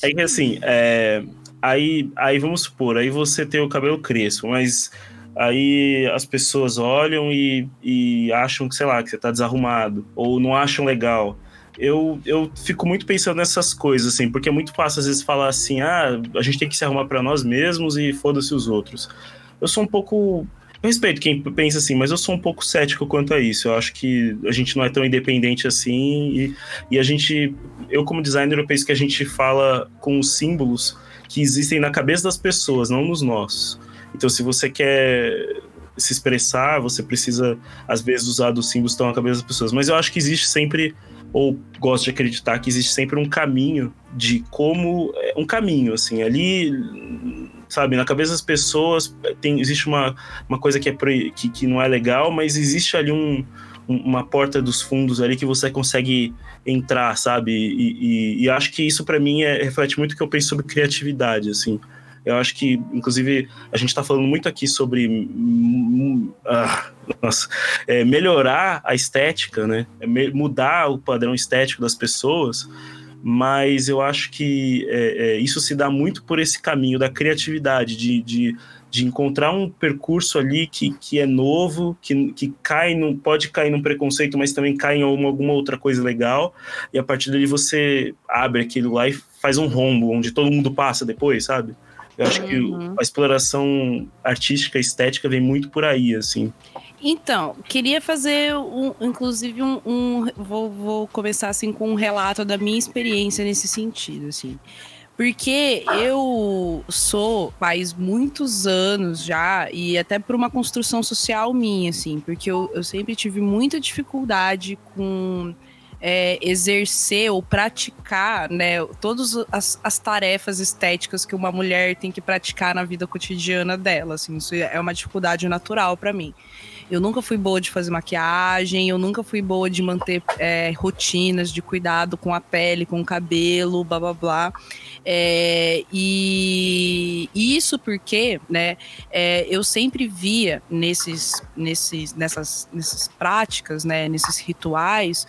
É que assim, é... aí, aí vamos supor, aí você tem o cabelo crespo, mas aí as pessoas olham e, e acham que, sei lá, que você tá desarrumado, ou não acham legal. Eu, eu fico muito pensando nessas coisas, assim, porque é muito fácil às vezes falar assim, ah, a gente tem que se arrumar para nós mesmos e foda-se os outros. Eu sou um pouco Eu respeito quem pensa assim, mas eu sou um pouco cético quanto a isso. Eu acho que a gente não é tão independente assim e, e a gente, eu como designer, eu penso que a gente fala com os símbolos que existem na cabeça das pessoas, não nos nossos. Então, se você quer se expressar, você precisa, às vezes, usar dos símbolos que estão na cabeça das pessoas. Mas eu acho que existe sempre, ou gosto de acreditar que existe sempre um caminho de como. É, um caminho, assim, ali. Sabe, na cabeça das pessoas tem, existe uma, uma coisa que, é, que, que não é legal, mas existe ali um, uma porta dos fundos ali que você consegue entrar, sabe? E, e, e acho que isso para mim é, reflete muito o que eu penso sobre criatividade, assim. Eu acho que, inclusive, a gente está falando muito aqui sobre uh, nossa, é, melhorar a estética, né? É mudar o padrão estético das pessoas, mas eu acho que é, é, isso se dá muito por esse caminho da criatividade, de, de, de encontrar um percurso ali que, que é novo, que, que cai no, pode cair num preconceito, mas também cai em alguma, alguma outra coisa legal, e a partir dali você abre aquilo lá e faz um rombo onde todo mundo passa depois, sabe? Eu acho uhum. que a exploração artística, estética vem muito por aí, assim. Então, queria fazer, um, inclusive, um, um vou, vou, começar assim com um relato da minha experiência nesse sentido, assim. Porque eu sou faz muitos anos já, e até por uma construção social minha, assim, porque eu, eu sempre tive muita dificuldade com é, exercer ou praticar né, todas as, as, tarefas estéticas que uma mulher tem que praticar na vida cotidiana dela. Assim, isso é uma dificuldade natural para mim. Eu nunca fui boa de fazer maquiagem, eu nunca fui boa de manter é, rotinas de cuidado com a pele, com o cabelo, blá blá blá. É, e isso porque, né, é, eu sempre via nesses, nesses, nessas, nessas práticas, né, nesses rituais,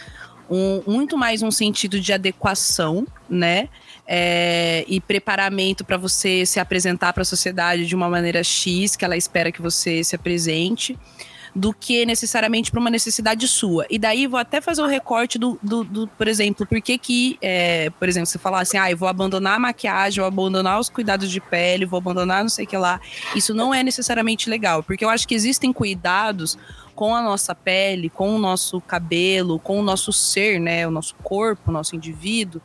um, muito mais um sentido de adequação, né? É, e preparamento para você se apresentar para a sociedade de uma maneira X, que ela espera que você se apresente, do que necessariamente para uma necessidade sua. E daí vou até fazer o recorte do, do, do por exemplo, por que que, é, por exemplo, você falar assim, ah, eu vou abandonar a maquiagem, vou abandonar os cuidados de pele, vou abandonar não sei o que lá. Isso não é necessariamente legal, porque eu acho que existem cuidados com a nossa pele, com o nosso cabelo, com o nosso ser, né, o nosso corpo, o nosso indivíduo,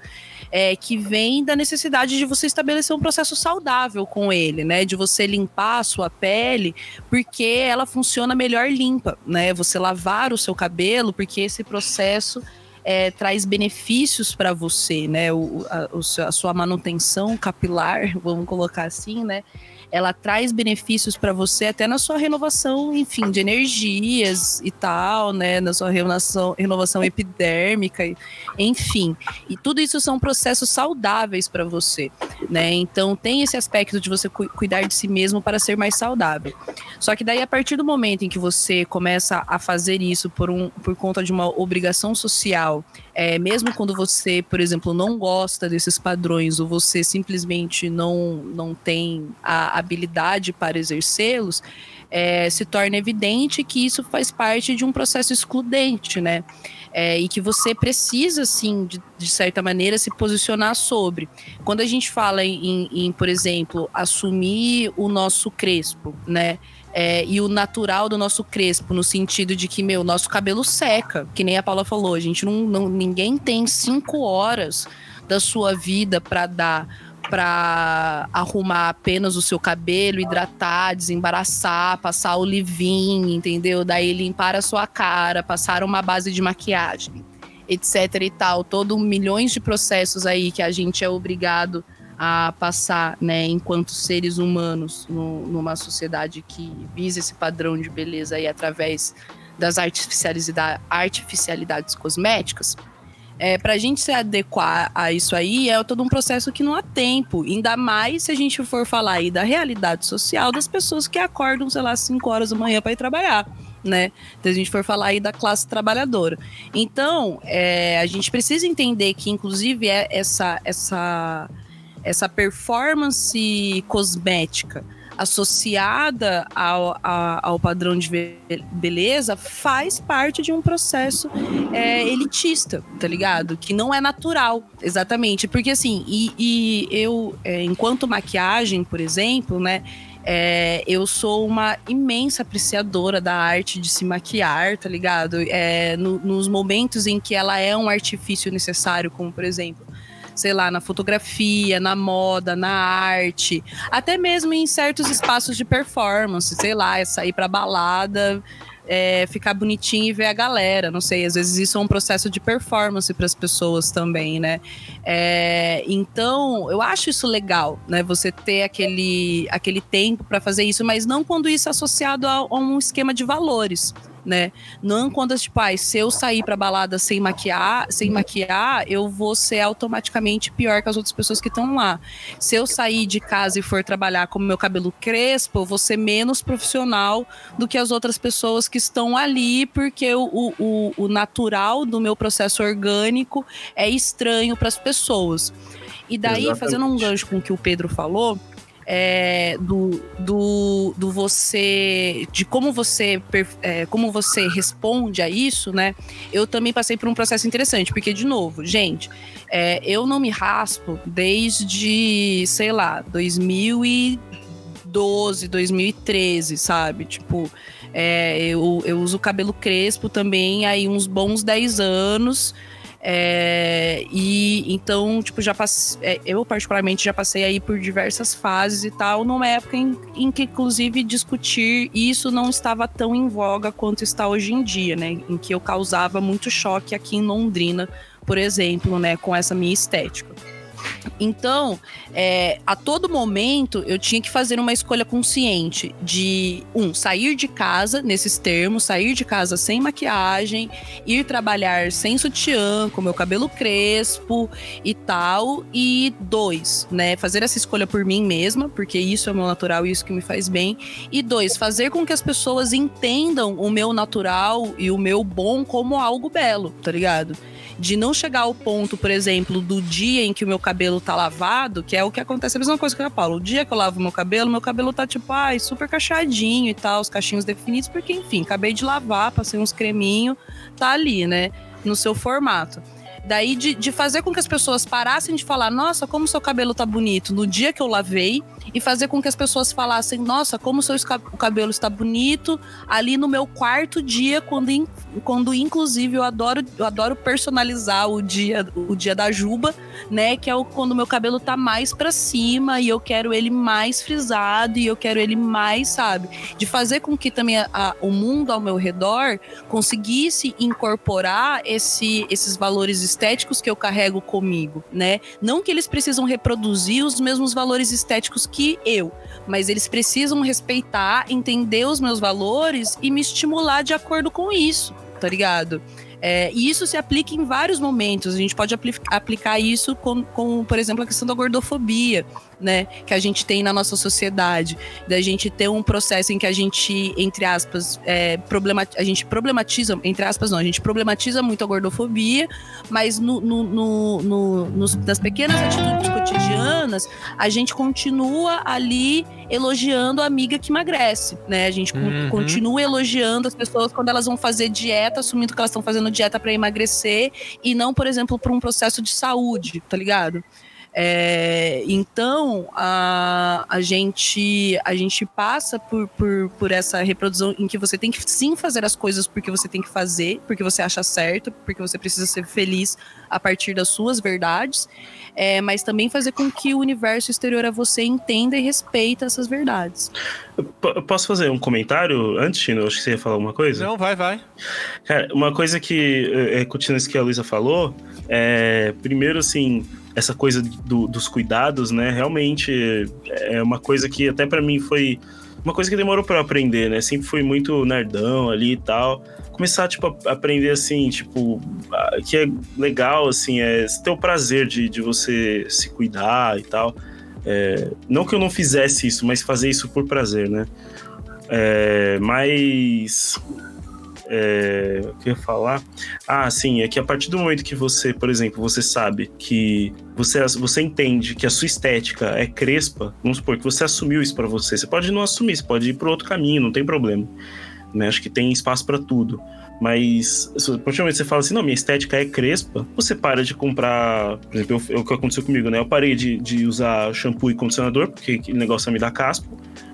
é, que vem da necessidade de você estabelecer um processo saudável com ele, né, de você limpar a sua pele, porque ela funciona melhor limpa, né, você lavar o seu cabelo, porque esse processo é, traz benefícios para você, né? O, a, a, sua manutenção capilar, vamos colocar assim, né? Ela traz benefícios para você até na sua renovação, enfim, de energias e tal, né? Na sua renovação, renovação epidérmica, enfim. E tudo isso são processos saudáveis para você, né? Então tem esse aspecto de você cu cuidar de si mesmo para ser mais saudável. Só que daí a partir do momento em que você começa a fazer isso por um por conta de uma obrigação social é, mesmo quando você, por exemplo, não gosta desses padrões ou você simplesmente não, não tem a habilidade para exercê-los, é, se torna evidente que isso faz parte de um processo excludente, né? É, e que você precisa, sim, de, de, certa maneira, se posicionar sobre. Quando a gente fala em, em por exemplo, assumir o nosso crespo, né? É, e o natural do nosso crespo, no sentido de que, meu, nosso cabelo seca, que nem a Paula falou, a gente não, não ninguém tem cinco horas da sua vida para dar para arrumar apenas o seu cabelo, hidratar, desembaraçar, passar o leave entendeu? Daí limpar a sua cara, passar uma base de maquiagem, etc e tal. Todo milhões de processos aí que a gente é obrigado a passar, né, enquanto seres humanos, no, numa sociedade que visa esse padrão de beleza aí através das artificialidades cosméticas, é, para a gente se adequar a isso aí é todo um processo que não há tempo. Ainda mais se a gente for falar aí da realidade social das pessoas que acordam, sei lá, 5 horas da manhã para ir trabalhar. Né? Se a gente for falar aí da classe trabalhadora. Então, é, a gente precisa entender que, inclusive, é essa, essa essa performance cosmética associada ao, ao padrão de beleza faz parte de um processo é, elitista, tá ligado? Que não é natural, exatamente. Porque assim, e, e eu, é, enquanto maquiagem, por exemplo, né? É, eu sou uma imensa apreciadora da arte de se maquiar, tá ligado? É, no, nos momentos em que ela é um artifício necessário, como por exemplo sei lá, na fotografia, na moda, na arte, até mesmo em certos espaços de performance, sei lá, é sair pra balada, é, ficar bonitinho e ver a galera. Não sei, às vezes isso é um processo de performance para as pessoas também, né? É, então, eu acho isso legal, né? Você ter aquele, aquele tempo para fazer isso, mas não quando isso é associado a, a um esquema de valores né? Não quando, tipo, ah, se eu sair pra balada sem maquiar, sem maquiar, eu vou ser automaticamente pior que as outras pessoas que estão lá. Se eu sair de casa e for trabalhar com meu cabelo crespo, eu vou ser menos profissional do que as outras pessoas que estão ali, porque o, o, o natural do meu processo orgânico é estranho para as pessoas. E daí, Exatamente. fazendo um gancho com o que o Pedro falou, é, do, do, do você de como você é, como você responde a isso, né? Eu também passei por um processo interessante, porque de novo, gente, é, eu não me raspo desde sei lá 2012, 2013, sabe? Tipo, é, eu, eu uso cabelo crespo também aí uns bons 10 anos. É, e então, tipo, já passei, é, eu particularmente já passei aí por diversas fases e tal, numa época em, em, que, inclusive, discutir isso não estava tão em voga quanto está hoje em dia, né? Em que eu causava muito choque aqui em Londrina, por exemplo, né, com essa minha estética. Então, é, a todo momento eu tinha que fazer uma escolha consciente de um sair de casa nesses termos, sair de casa sem maquiagem, ir trabalhar sem sutiã, com meu cabelo crespo e tal, e dois, né, fazer essa escolha por mim mesma, porque isso é o meu natural e isso que me faz bem, e dois, fazer com que as pessoas entendam o meu natural e o meu bom como algo belo, tá ligado? De não chegar ao ponto, por exemplo, do dia em que o meu cabelo tá lavado, que é o que acontece, a mesma coisa que eu falo. O dia que eu lavo meu cabelo, meu cabelo tá tipo, ai, super cachadinho e tal, os cachinhos definidos, porque enfim, acabei de lavar, passei uns creminhos, tá ali, né, no seu formato. Daí de, de fazer com que as pessoas parassem de falar, nossa, como seu cabelo tá bonito no dia que eu lavei, e fazer com que as pessoas falassem, nossa, como seu cabelo está bonito ali no meu quarto dia, quando, quando inclusive eu adoro, eu adoro personalizar o dia, o dia da juba, né? Que é o, quando meu cabelo tá mais para cima e eu quero ele mais frisado e eu quero ele mais, sabe? De fazer com que também a, a, o mundo ao meu redor conseguisse incorporar esse, esses valores estéticos que eu carrego comigo, né? Não que eles precisam reproduzir os mesmos valores estéticos que eu, mas eles precisam respeitar, entender os meus valores e me estimular de acordo com isso, tá ligado? É, e isso se aplica em vários momentos. A gente pode apli aplicar isso com, com, por exemplo, a questão da gordofobia né, que a gente tem na nossa sociedade, da gente ter um processo em que a gente, entre aspas, é, a gente problematiza, entre aspas não, a gente problematiza muito a gordofobia, mas no, no, no, no nos, nas pequenas atitudes cotidianas, a gente continua ali elogiando a amiga que emagrece, né? A gente uhum. continua elogiando as pessoas quando elas vão fazer dieta, assumindo que elas estão fazendo dieta para emagrecer e não, por exemplo, por um processo de saúde, tá ligado? É, então a, a, gente, a gente passa por, por, por essa reprodução em que você tem que sim fazer as coisas porque você tem que fazer, porque você acha certo, porque você precisa ser feliz a partir das suas verdades, é, mas também fazer com que o universo exterior a você entenda e respeita essas verdades. Eu posso fazer um comentário antes, Chino? Acho que você ia falar alguma coisa. Não, vai, vai. Cara, uma coisa que, é, continuando isso que a Luísa falou, é, primeiro, assim, essa coisa do, dos cuidados, né? Realmente é uma coisa que até para mim foi uma coisa que demorou para aprender, né? Sempre fui muito nerdão ali e tal. Começar, tipo, a aprender assim, tipo, que é legal, assim, é ter o prazer de, de você se cuidar e tal. É, não que eu não fizesse isso, mas fazer isso por prazer, né? É, mas é, eu ia falar? Ah, sim, é que a partir do momento que você, por exemplo, você sabe que você, você entende que a sua estética é crespa, vamos supor que você assumiu isso para você. Você pode não assumir, você pode ir para outro caminho, não tem problema. né? Acho que tem espaço para tudo. Mas, se, praticamente você fala assim, não, minha estética é crespa, você para de comprar. Por exemplo, eu, é o que aconteceu comigo, né? Eu parei de, de usar shampoo e condicionador, porque aquele negócio me dá caspa.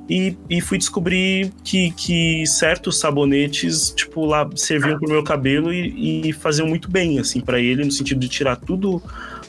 E, e, fui descobrir que, que certos sabonetes, tipo, lá serviam pro meu cabelo e, e faziam muito bem, assim, para ele, no sentido de tirar tudo,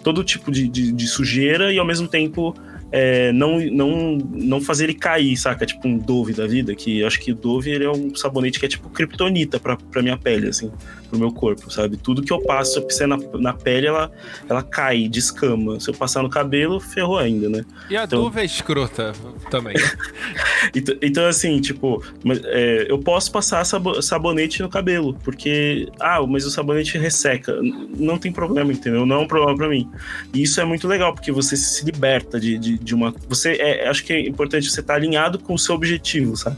todo tipo de, de, de sujeira e ao mesmo tempo é, não, não, não fazer ele cair, saca? Tipo um Dove da vida, que acho que o Dove ele é um sabonete que é tipo kryptonita pra, pra minha pele, assim, pro meu corpo, sabe? Tudo que eu passo, se eu pisar na, na pele, ela, ela cai, descama. Se eu passar no cabelo, ferrou ainda, né? E a então... É escrota também. então, então, assim, tipo, é, eu posso passar sabonete no cabelo, porque, ah, mas o sabonete resseca. Não tem problema, entendeu? Não é um problema pra mim. E isso é muito legal, porque você se liberta de, de de uma. Você é, acho que é importante você estar tá alinhado com o seu objetivo, sabe?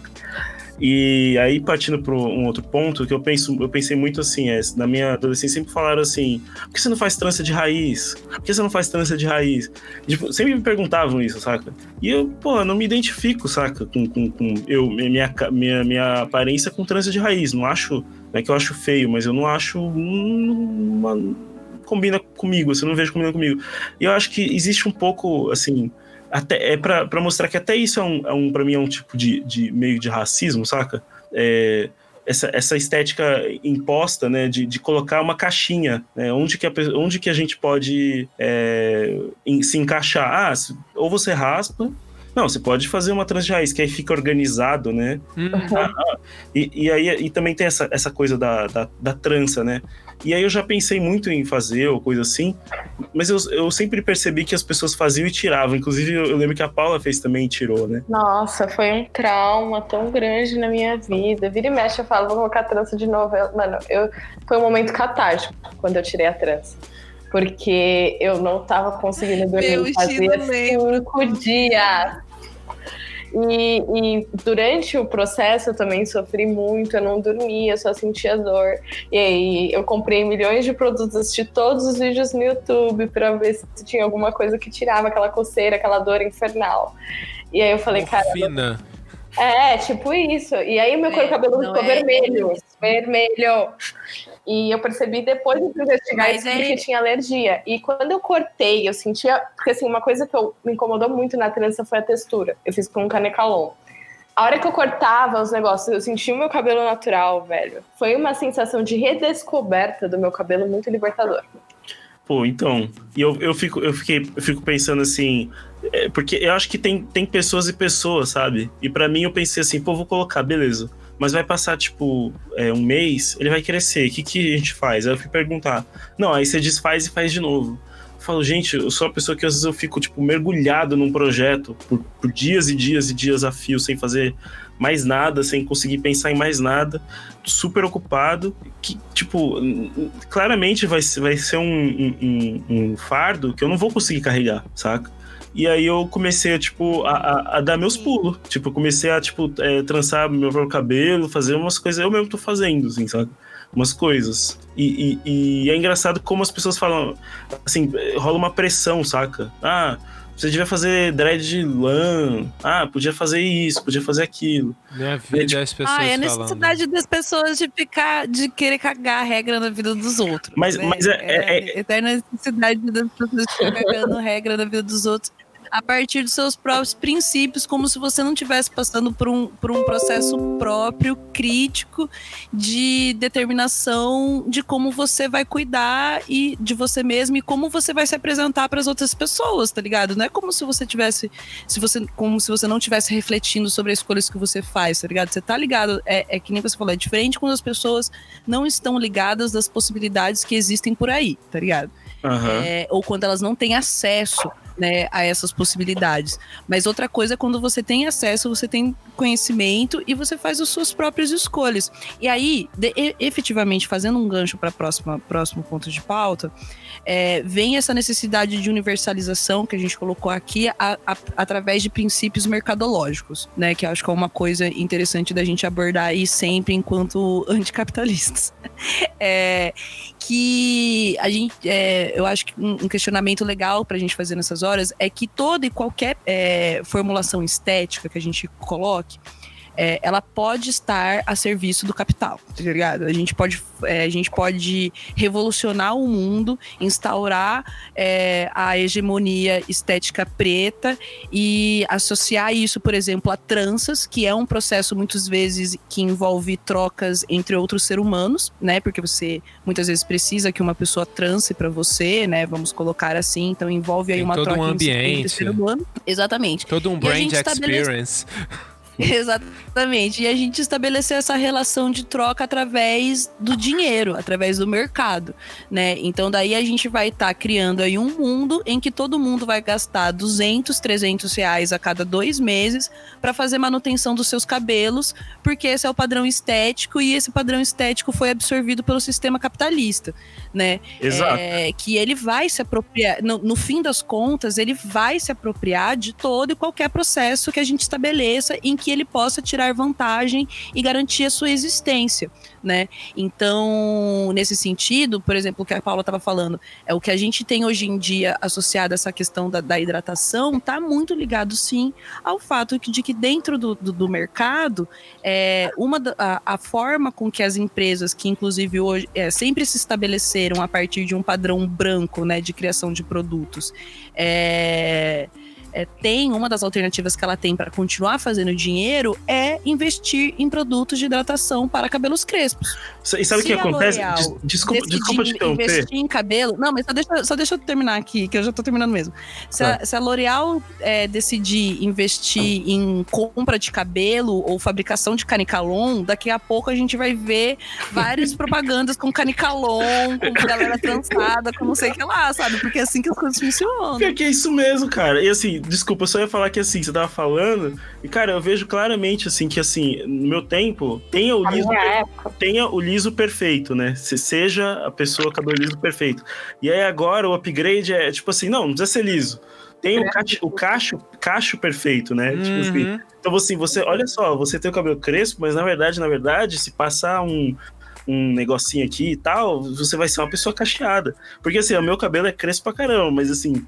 E aí, partindo para um outro ponto, que eu penso, eu pensei muito assim, é, na minha adolescência sempre falaram assim, por que você não faz trança de raiz? Por que você não faz trança de raiz? tipo, sempre me perguntavam isso, saca? E eu, pô, não me identifico, saca? Com, com, com eu, minha, minha, minha aparência com trança de raiz. Não acho, não é que eu acho feio, mas eu não acho uma, combina comigo, você não vejo combina comigo. E eu acho que existe um pouco, assim, até, é para mostrar que até isso é um, é um para mim é um tipo de, de meio de racismo, saca? É, essa, essa estética imposta, né, de, de colocar uma caixinha, né, onde, que a, onde que a gente pode é, em, se encaixar. Ah, ou você raspa, não, você pode fazer uma trans de raiz, que aí fica organizado, né? Uhum. Ah, ah, e, e aí e também tem essa, essa coisa da, da, da trança, né? E aí eu já pensei muito em fazer ou coisa assim, mas eu, eu sempre percebi que as pessoas faziam e tiravam. Inclusive, eu, eu lembro que a Paula fez também e tirou, né? Nossa, foi um trauma tão grande na minha vida. Vira e mexe, eu falo, vou colocar a trança de novo. Eu, mano, eu, foi um momento catártico quando eu tirei a trança. Porque eu não tava conseguindo dormir. Meu fazia cinco dias. E, e, durante o processo eu também sofri muito, eu não dormia, só sentia dor. E aí eu comprei milhões de produtos, assisti todos os vídeos no YouTube para ver se tinha alguma coisa que tirava aquela coceira, aquela dor infernal. E aí eu falei, cara. É, tipo isso. E aí meu é, cabelo ficou é vermelho. Vermelho. E eu percebi depois de investigar isso é... que tinha alergia. E quando eu cortei, eu sentia. Porque assim, uma coisa que eu, me incomodou muito na trança foi a textura. Eu fiz com um canecalon. A hora que eu cortava os negócios, eu sentia o meu cabelo natural, velho. Foi uma sensação de redescoberta do meu cabelo muito libertador. Pô, então. E eu, eu, fico, eu, fiquei, eu fico pensando assim. É, porque eu acho que tem, tem pessoas e pessoas, sabe? E para mim eu pensei assim, pô, vou colocar, beleza mas vai passar, tipo, é, um mês, ele vai crescer. O que, que a gente faz? Aí eu fui perguntar. Não, aí você desfaz e faz de novo. Eu falo, gente, eu sou uma pessoa que às vezes eu fico, tipo, mergulhado num projeto por, por dias e dias e dias a fio, sem fazer mais nada, sem conseguir pensar em mais nada, super ocupado, que, tipo, claramente vai, vai ser um, um, um fardo que eu não vou conseguir carregar, saca? E aí eu comecei, tipo, a, a, a dar meus pulos. Tipo, comecei a, tipo, é, trançar meu próprio cabelo, fazer umas coisas. Eu mesmo tô fazendo, assim, sabe? Umas coisas. E, e, e é engraçado como as pessoas falam, assim, rola uma pressão, saca? Ah, você devia fazer dread de lã. Ah, podia fazer isso, podia fazer aquilo. Minha vida, é, tipo, as pessoas Ah, é a necessidade falando. das pessoas de ficar, de querer cagar a regra na vida dos outros. Mas, né? mas é, é, é, é, eterna necessidade das pessoas de ficar cagando regra na vida dos outros a partir dos seus próprios princípios, como se você não estivesse passando por um, por um processo próprio, crítico, de determinação de como você vai cuidar e de você mesmo e como você vai se apresentar para as outras pessoas, tá ligado? Não é como se você tivesse, se você, como se você não tivesse refletindo sobre as escolhas que você faz, tá ligado? Você tá ligado, é, é que nem você falou, é diferente quando as pessoas não estão ligadas das possibilidades que existem por aí, tá ligado? Uhum. É, ou quando elas não têm acesso né, a essas possibilidades. Mas outra coisa é quando você tem acesso, você tem conhecimento e você faz as suas próprias escolhas. E aí, de, efetivamente, fazendo um gancho para o próximo ponto de pauta, é, vem essa necessidade de universalização que a gente colocou aqui a, a, através de princípios mercadológicos, né? Que acho que é uma coisa interessante da gente abordar aí sempre enquanto anticapitalistas. É, que a gente, é, eu acho que um questionamento legal para a gente fazer nessas horas é que toda e qualquer é, formulação estética que a gente coloque é, ela pode estar a serviço do capital, tá ligado? A gente pode, é, a gente pode revolucionar o mundo, instaurar é, a hegemonia estética preta e associar isso, por exemplo, a tranças, que é um processo muitas vezes que envolve trocas entre outros seres humanos, né? Porque você muitas vezes precisa que uma pessoa trance para você, né? Vamos colocar assim, então envolve aí Tem uma todo troca um entre ambiente. ser humano. Exatamente. Todo um brand gente estabelece- experience. Exatamente. E a gente estabeleceu essa relação de troca através do dinheiro, através do mercado, né? Então daí a gente vai estar criando aí um mundo em que todo mundo vai gastar 200, 300 reais a cada dois meses para fazer manutenção dos seus cabelos, porque esse é o padrão estético e esse padrão estético foi absorvido pelo sistema capitalista, né? Exato. É, que ele vai se apropriar, no, no fim das contas, ele vai se apropriar de todo e qualquer processo que a gente estabeleça em que ele possa tirar vantagem e garantir a sua existência, né? Então, nesse sentido, por exemplo, o que a Paula estava falando, é o que a gente tem hoje em dia associado a essa questão da, da hidratação, está muito ligado, sim, ao fato de que dentro do, do, do mercado, é, uma a, a forma com que as empresas, que inclusive hoje é, sempre se estabeleceram a partir de um padrão branco, né, de criação de produtos, é, é, tem uma das alternativas que ela tem para continuar fazendo dinheiro é investir em produtos de hidratação para cabelos crespos. E sabe o que acontece? Des- Desculpa, desculpa te interromper. investir em cabelo. Não, mas só deixa, só deixa eu terminar aqui, que eu já tô terminando mesmo. Se a, Tá. a L'Oréal é, decidir investir em compra de cabelo ou fabricação de canicalon, daqui a pouco a gente vai ver várias propagandas com canicalon, com galera trançada, com não sei o que lá, sabe? Porque é assim que as coisas funcionam. Pior que é isso mesmo, cara. E assim, desculpa, eu só ia falar que assim, você tava falando, e cara, eu vejo claramente assim que assim, no meu tempo, tenha o liso, tenha o liso perfeito, né? Se seja a pessoa cabelo liso perfeito. E aí agora o upgrade é tipo assim, não, não precisa ser liso. Tem o, cacho, o cacho, cacho perfeito, né? Tipo assim, Uhum. então assim, você, olha só, você tem o cabelo crespo, mas na verdade, na verdade, se passar um um negocinho aqui e tal, você vai ser uma pessoa cacheada. Porque assim, o meu cabelo é crespo pra caramba, mas assim,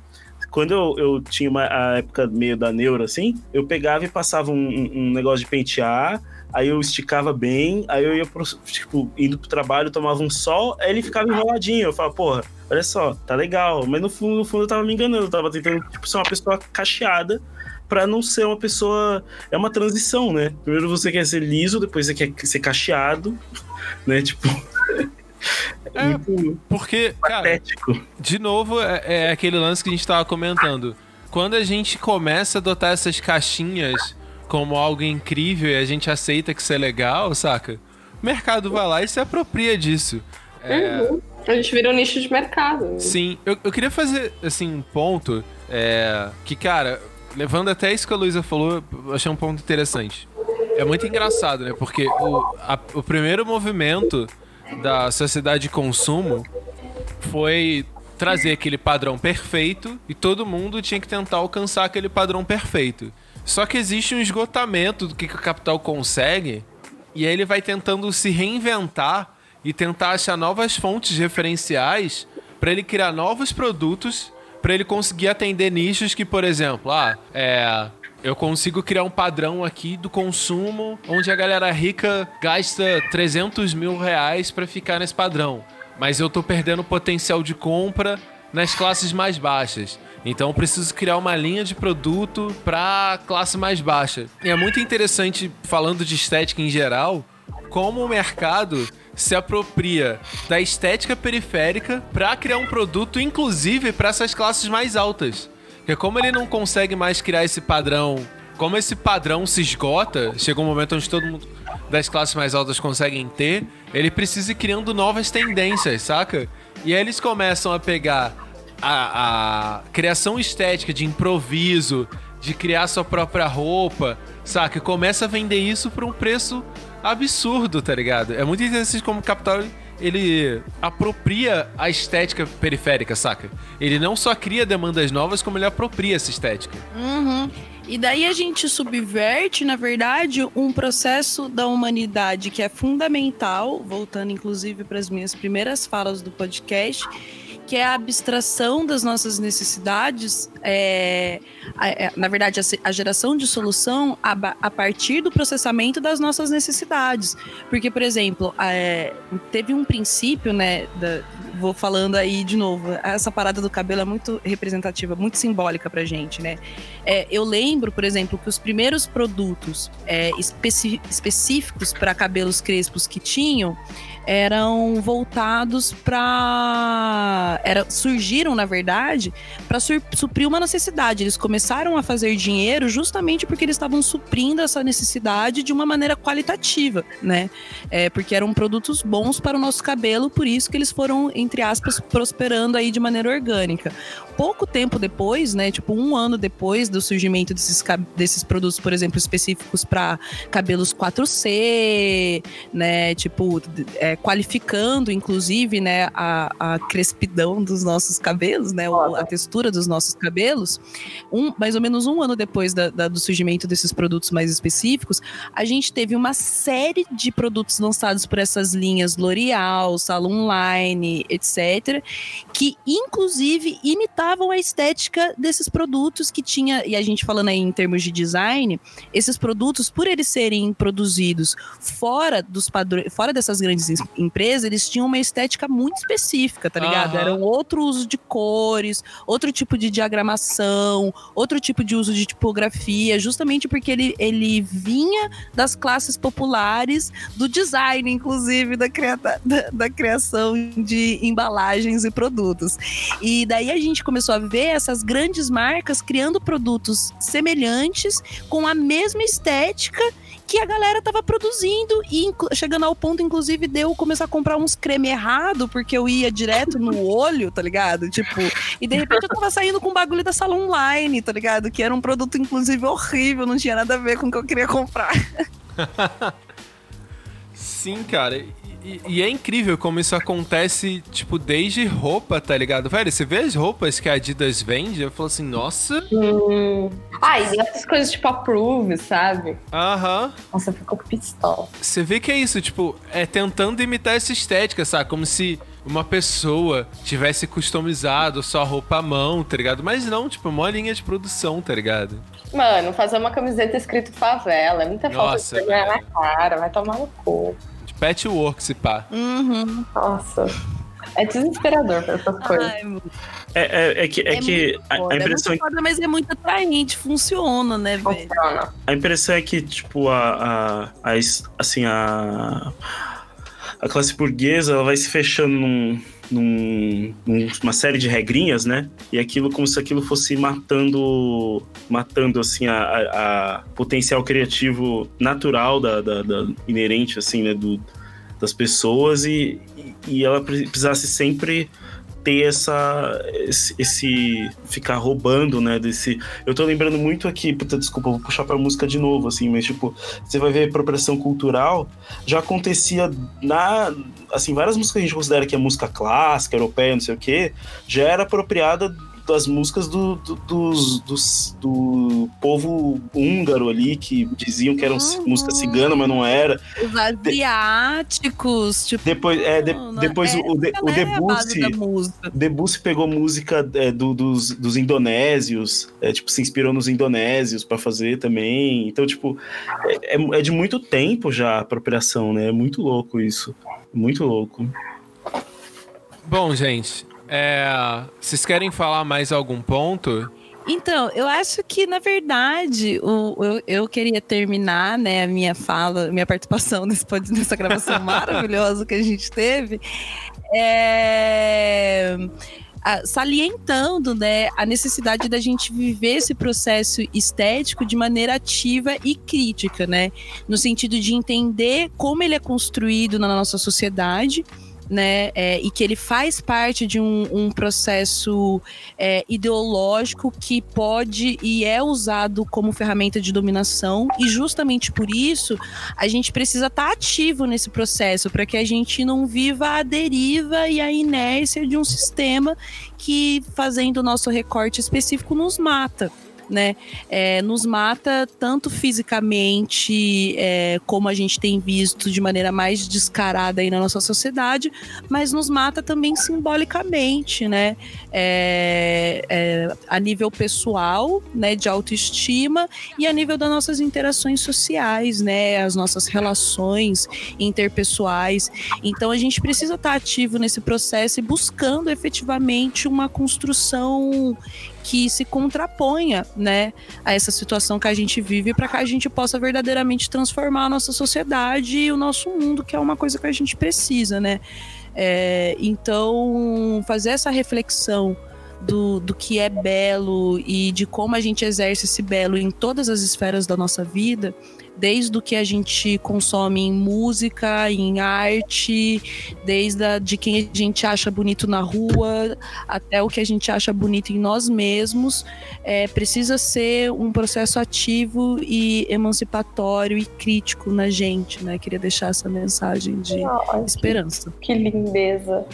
quando eu, eu tinha uma a época meio da neura, assim, eu pegava e passava um, um- negócio de pentear, aí eu esticava bem, aí eu ia pro, tipo, indo pro trabalho, tomava um sol, aí ele ficava enroladinho. Eu falava, porra, olha só, tá legal. Mas no fundo, no fundo eu tava me enganando, eu tava tentando tipo, ser uma pessoa cacheada pra não ser uma pessoa. É uma transição, né? Primeiro você quer ser liso, depois você quer ser cacheado, né? Tipo. É, muito Porque, cara, patético. de novo, é, é aquele lance que a gente tava comentando. Quando a gente começa a adotar essas caixinhas como algo incrível e a gente aceita que isso é legal, saca? O mercado vai lá e se apropria disso. É, Uhum. A gente vira um nicho de mercado. Sim, eu, eu queria fazer, assim, um ponto é, que, cara, levando até isso que a Luísa falou, eu achei um ponto interessante. É muito engraçado, né? Porque o, a- o primeiro movimento da sociedade de consumo foi trazer aquele padrão perfeito e todo mundo tinha que tentar alcançar aquele padrão perfeito. Só que existe um esgotamento do que, que o capital consegue e aí ele vai tentando se reinventar e tentar achar novas fontes referenciais para ele criar novos produtos para ele conseguir atender nichos que, por exemplo, ah, é, eu consigo criar um padrão aqui do consumo onde a galera rica gasta 300 mil reais para ficar nesse padrão, mas eu tô perdendo potencial de compra nas classes mais baixas. Então eu preciso criar uma linha de produto para classe mais baixa. E é muito interessante falando de estética em geral, como o mercado se apropria da estética periférica para criar um produto inclusive para essas classes mais altas. Porque como ele não consegue mais criar esse padrão, como esse padrão se esgota, chegou um momento onde todo mundo das classes mais altas conseguem ter, ele precisa ir criando novas tendências, saca? E aí eles começam a pegar a, a criação estética de improviso, de criar sua própria roupa, saca? Começa a vender isso por um preço absurdo, tá ligado? É muito interessante como o capital ele apropria a estética periférica, saca? Ele não só cria demandas novas, como ele apropria essa estética. Uhum. E daí a gente subverte, na verdade, um processo da humanidade que é fundamental, voltando inclusive para as minhas primeiras falas do podcast, que é a abstração das nossas necessidades, é, é, na verdade, a, a, geração de solução a, partir do processamento das nossas necessidades. Porque, por exemplo, é, teve um princípio, né? Da, vou falando aí de novo, essa parada do cabelo é muito representativa, muito simbólica pra gente, né? É, eu lembro, por exemplo, que os primeiros produtos é, específicos para cabelos crespos que tinham eram voltados para era surgiram na verdade para suprir uma necessidade. Eles começaram a fazer dinheiro justamente porque eles estavam suprindo essa necessidade de uma maneira qualitativa, né? É, porque eram produtos bons para o nosso cabelo, por isso que eles foram entre aspas prosperando aí de maneira orgânica. Pouco tempo depois, né, tipo um ano depois do surgimento desses, desses produtos, por exemplo, específicos para cabelos 4C, né, tipo é, qualificando, inclusive, né, a, a crespidão dos nossos cabelos, né, a textura dos nossos cabelos, um, mais ou menos um ano depois da, da, do surgimento desses produtos mais específicos, a gente teve uma série de produtos lançados por essas linhas L'Oreal, Salon Line, etc., que inclusive adaptavam a estética desses produtos que tinha, e a gente falando aí em termos de design, esses produtos, por eles serem produzidos fora dos padrões, fora dessas grandes empresas, eles tinham uma estética muito específica, tá ligado? Uhum. Eram outro uso de cores, outro tipo de diagramação, outro tipo de uso de tipografia, justamente porque ele, ele vinha das classes populares do design, inclusive, da, cria da, da criação de embalagens e produtos. E daí a gente começou a ver essas grandes marcas criando produtos semelhantes com a mesma estética que a galera tava produzindo e chegando ao ponto, inclusive, de eu começar a comprar uns creme errado, porque eu ia direto no olho, tá ligado? Tipo, e de repente eu tava saindo com um bagulho da Salon Online, tá ligado? Que era um produto, inclusive, horrível, não tinha nada a ver com o que eu queria comprar. Sim, cara. E, e, é incrível como isso acontece, tipo, desde roupa, tá ligado? Velho, você vê as roupas que a Adidas vende, eu falo assim, nossa. Hum. Ah, e essas coisas tipo approve, sabe? Aham. Uhum. Nossa, ficou pistola. Você vê que é isso, tipo, é tentando imitar essa estética, sabe? Como se uma pessoa tivesse customizado sua roupa à mão, tá ligado? Mas não, tipo, uma linha de produção, tá ligado? Mano, fazer uma camiseta escrito favela, é muita falta de vergonha na cara, vai tomar no cu. Patchwork, se pá. Uhum. Nossa. É desesperador pra essas coisas. Ai, é, é, é, que, é, é que a, a, impressão. É muito foda, mas é muito atraente, funciona, né, velho? A impressão é que, tipo, a, a, a, assim, a, a classe burguesa ela vai se fechando num, num, numa série de regrinhas, né? E aquilo como se aquilo fosse matando, matando assim a, a, potencial criativo natural da, da, da, inerente assim, né? Do, das pessoas e, e ela precisasse sempre ter essa esse, esse, ficar roubando, né, desse eu tô lembrando muito aqui, puta, desculpa, vou puxar para música de novo assim, mas tipo, você vai ver apropriação cultural já acontecia na assim, várias músicas que a gente considera que é música clássica, europeia, não sei o quê, já era apropriada das músicas do, do, dos, dos, do povo húngaro ali, que diziam que eram uhum. música cigana, mas não era. Os asiáticos, de, tipo. Depois, é, de, depois é, o, de, o Debussy. Debussy pegou música é, do, dos, dos indonésios, é, tipo, se inspirou nos indonésios para fazer também. Então, tipo, é, é, é de muito tempo já a apropriação, né? É muito louco isso. Muito louco. Bom, gente, é, vocês querem falar mais algum ponto? Então, eu acho que, na verdade, o, eu, eu queria terminar né, a minha fala, minha participação nesse, nessa gravação maravilhosa que a gente teve. É, salientando né, a necessidade da gente viver esse processo estético de maneira ativa e crítica, né? No sentido de entender como ele é construído na nossa sociedade né? É, e que ele faz parte de um, um processo é, ideológico que pode e é usado como ferramenta de dominação, e justamente por isso a gente precisa estar tá ativo nesse processo para que a gente não viva a deriva e a inércia de um sistema que, fazendo o nosso recorte específico, nos mata né? É, nos mata tanto fisicamente, é, como a gente tem visto de maneira mais descarada aí na nossa sociedade, mas nos mata também simbolicamente, né? É, é, a nível pessoal, né? De autoestima e a nível das nossas interações sociais, né? As nossas relações interpessoais. Então a gente precisa estar ativo nesse processo e buscando efetivamente uma construção que se contraponha, né, a essa situação que a gente vive para que a gente possa verdadeiramente transformar a nossa sociedade e o nosso mundo, que é uma coisa que a gente precisa, né? É, então, fazer essa reflexão do, do que é belo e de como a gente exerce esse belo em todas as esferas da nossa vida desde o que a gente consome em música, em arte, desde a, de quem a gente acha bonito na rua, até o que a gente acha bonito em nós mesmos, é, precisa ser um processo ativo e emancipatório e crítico na gente, né? Queria deixar essa mensagem de oh, esperança. Que, que lindeza.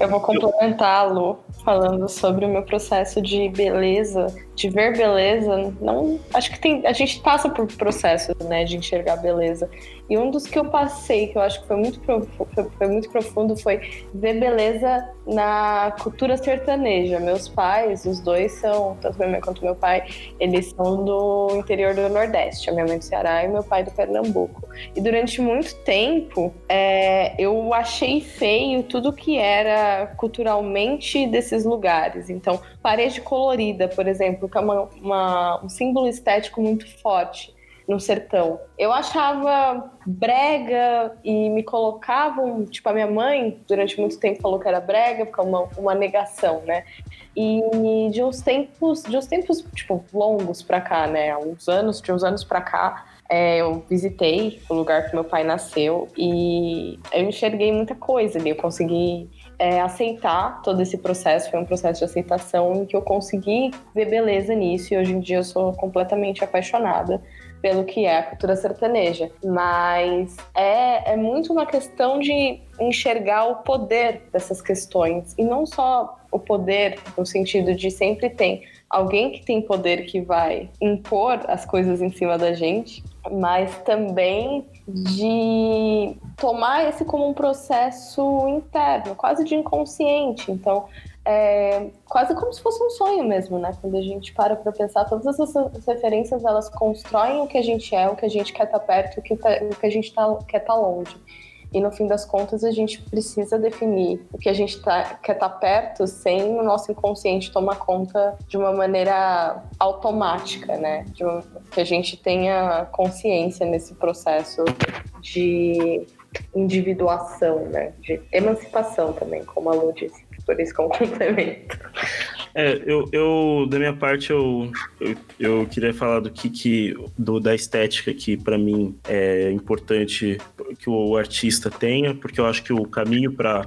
Eu vou complementá-lo falando sobre o meu processo de beleza de ver beleza, não, acho que tem, a gente passa por processos, né, de enxergar beleza. E um dos que eu passei, que eu acho que foi muito profundo, foi muito profundo, foi ver beleza na cultura sertaneja. Meus pais, os dois são, tanto minha mãe quanto meu pai, eles são do interior do Nordeste. A minha mãe do Ceará e meu pai do Pernambuco. E durante muito tempo, é, eu achei feio tudo que era culturalmente desses lugares. Então, parede colorida, por exemplo, que é uma, uma, um símbolo estético muito forte no sertão. Eu achava brega e me colocavam, tipo, a minha mãe durante muito tempo falou que era brega, porque é uma, uma negação, né? E de uns tempos, de uns tempos, tipo, longos pra cá, né? Uns anos, de uns anos pra cá, é, eu visitei o lugar que meu pai nasceu e eu enxerguei muita coisa ali. Eu consegui é, aceitar todo esse processo, foi um processo de aceitação em que eu consegui ver beleza nisso e hoje em dia eu sou completamente apaixonada pelo que é a cultura sertaneja. Mas é, é muito uma questão de enxergar o poder dessas questões e não só o poder no sentido de sempre tem alguém que tem poder que vai impor as coisas em cima da gente, mas também de tomar esse como um processo interno, quase de inconsciente. Então, é quase como se fosse um sonho mesmo, né? Quando a gente para para pensar, todas essas referências elas constroem o que a gente é, o que a gente quer estar tá perto, o que, tá, o que a gente tá, quer estar tá longe. E no fim das contas, a gente precisa definir o que a gente tá, quer estar tá perto sem o nosso inconsciente tomar conta de uma maneira automática, né? Que a gente tenha consciência nesse processo de individuação, né? De emancipação também, como a Lu disse. Por isso que é um complemento. É, eu, eu, da minha parte, eu, eu, eu queria falar do que, que do, da estética que para mim é importante que o artista tenha, porque eu acho que o caminho para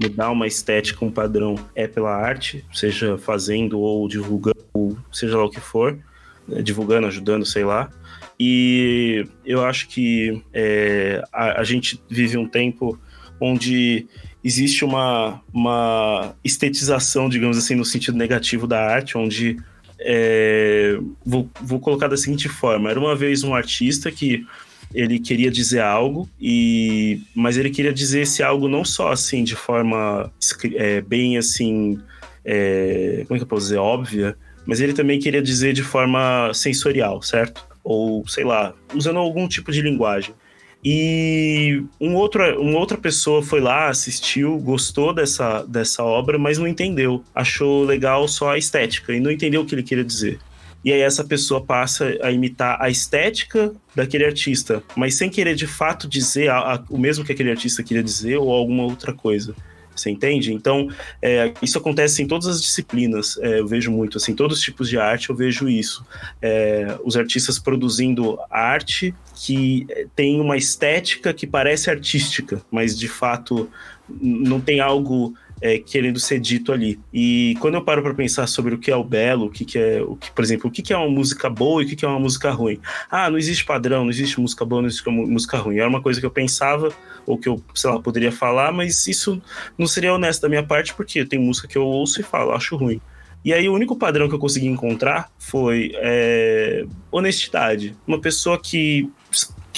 mudar uma estética, um padrão, é pela arte, seja fazendo ou divulgando, ou seja lá o que for, né, divulgando, ajudando, sei lá. E eu acho que é, a, a gente vive um tempo onde existe uma, uma estetização, digamos assim, no sentido negativo da arte, onde é, vou, vou colocar da seguinte forma: era uma vez um artista que ele queria dizer algo e mas ele queria dizer esse algo não só assim de forma é, bem assim é, como é que eu posso dizer? Óbvia mas ele também queria dizer de forma sensorial certo? Ou sei lá usando algum tipo de linguagem e um outro, uma outra pessoa foi lá, assistiu, gostou dessa, dessa obra, mas não entendeu. Achou legal só a estética e não entendeu o que ele queria dizer. E aí essa pessoa passa a imitar a estética daquele artista, mas sem querer de fato dizer a, a, o mesmo que aquele artista queria dizer ou alguma outra coisa. Você entende? Então, é, isso acontece em todas as disciplinas, é, eu vejo muito, assim, todos os tipos de arte eu vejo isso. É, os artistas produzindo arte que tem uma estética que parece artística, mas de fato não tem algo é, querendo ser dito ali. E quando eu paro para pensar sobre o que é o belo, o que, que é, o que, por exemplo, o que, que é uma música boa e o que, que é uma música ruim. Ah, não existe padrão, não existe música boa, não existe música ruim. Era uma coisa que eu pensava ou que eu, sei lá, poderia falar, mas isso não seria honesto da minha parte, porque tem música que eu ouço e falo, acho ruim. E aí o único padrão que eu consegui encontrar foi é, honestidade. Uma pessoa que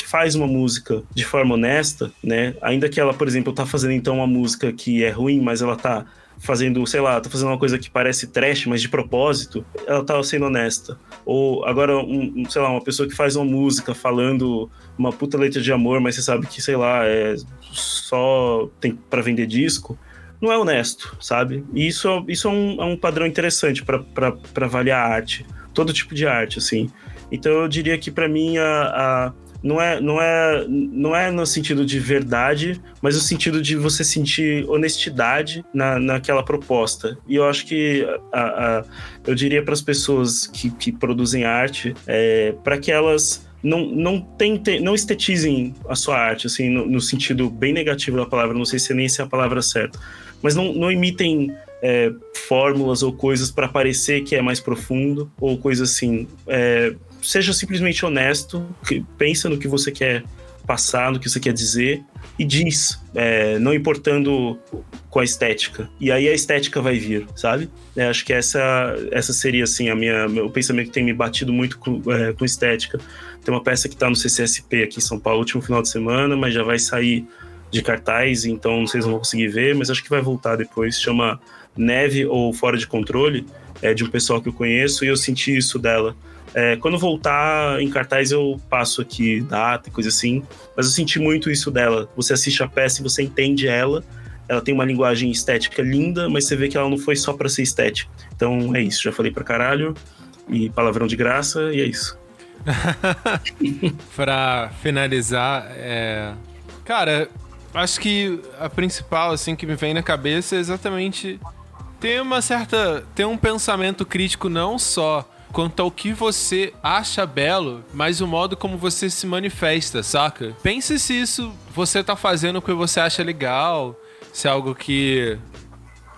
que faz uma música de forma honesta, né? Ainda que ela, por exemplo, tá fazendo então uma música que é ruim, mas ela tá fazendo, sei lá, tá fazendo uma coisa que parece trash, mas de propósito, ela tá sendo honesta. Ou agora, um, sei lá, uma pessoa que faz uma música falando uma puta letra de amor, mas você sabe que, sei lá, é só tem para vender disco, não é honesto, sabe? E isso, isso é, um, é um padrão interessante para avaliar arte, todo tipo de arte, assim. Então eu diria que para mim a, a não é, não é, não é no sentido de verdade, mas no sentido de você sentir honestidade na, naquela proposta. E eu acho que a, a eu diria para as pessoas que, que produzem arte, é, para que elas não, não, tentem, não estetizem a sua arte, assim, no, no, sentido bem negativo da palavra, não sei se nem se é a palavra certa, mas não, não imitem é, fórmulas ou coisas para parecer que é mais profundo, ou coisa assim. É, seja simplesmente honesto, pensa no que você quer passar, no que você quer dizer e diz, é, não importando com a estética. E aí a estética vai vir, sabe? É, acho que essa, essa seria assim a minha, meu pensamento que tem me batido muito com, é, com estética. Tem uma peça que está no CCSP aqui em São Paulo, último final de semana, mas já vai sair de cartaz, então não vão conseguir ver, mas acho que vai voltar depois. Chama Neve ou Fora de Controle, é de um pessoal que eu conheço e eu senti isso dela é, quando voltar em cartaz, eu passo aqui data e coisa assim. Mas eu senti muito isso dela. Você assiste a peça e você entende ela. Ela tem uma linguagem estética linda, mas você vê que ela não foi só para ser estética. Então é isso. Já falei pra caralho. E palavrão de graça, e é isso. pra finalizar, é... cara, acho que a principal assim que me vem na cabeça é exatamente ter uma certa. ter um pensamento crítico não só quanto ao que você acha belo, mas o modo como você se manifesta, saca? Pense se isso você tá fazendo porque você acha legal, se é algo que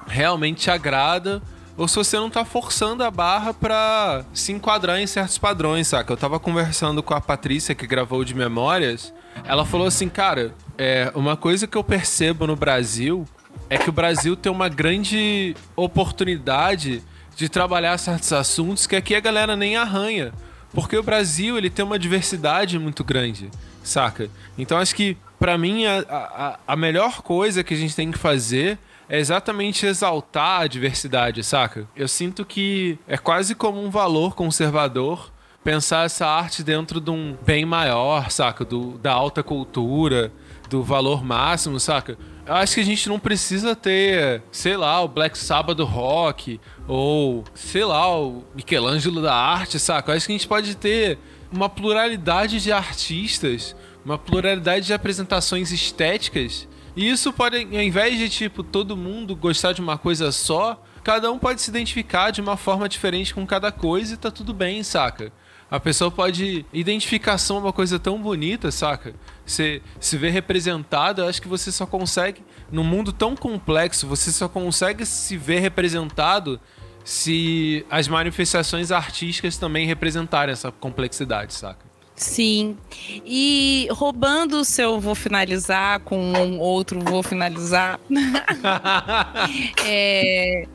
realmente te agrada, ou se você não tá forçando a barra pra se enquadrar em certos padrões, saca? Eu tava conversando com a Patrícia, que gravou de Memórias, ela falou assim, cara, é, uma coisa que eu percebo no Brasil é que o Brasil tem uma grande oportunidade de trabalhar certos assuntos que aqui a galera nem arranha. Porque o Brasil, ele tem uma diversidade muito grande, saca? Então acho que, para mim, a, a, a melhor coisa que a gente tem que fazer é exatamente exaltar a diversidade, saca? Eu sinto que é quase como um valor conservador pensar essa arte dentro de um bem maior, saca? Do, da alta cultura, do valor máximo, saca? Eu acho que a gente não precisa ter, sei lá, o Black Sabbath rock, ou, sei lá, o Michelangelo da arte, saca? Acho que a gente pode ter uma pluralidade de artistas, uma pluralidade de apresentações estéticas. E isso pode, ao invés de, tipo, todo mundo gostar de uma coisa só, cada um pode se identificar de uma forma diferente com cada coisa e tá tudo bem, saca? A pessoa pode. Identificação é uma coisa tão bonita, saca? Você se ver representado, eu acho que você só consegue. Num mundo tão complexo, você só consegue se ver representado se as manifestações artísticas também representarem essa complexidade, saca? Sim. E roubando o seu vou finalizar com um outro vou finalizar. é,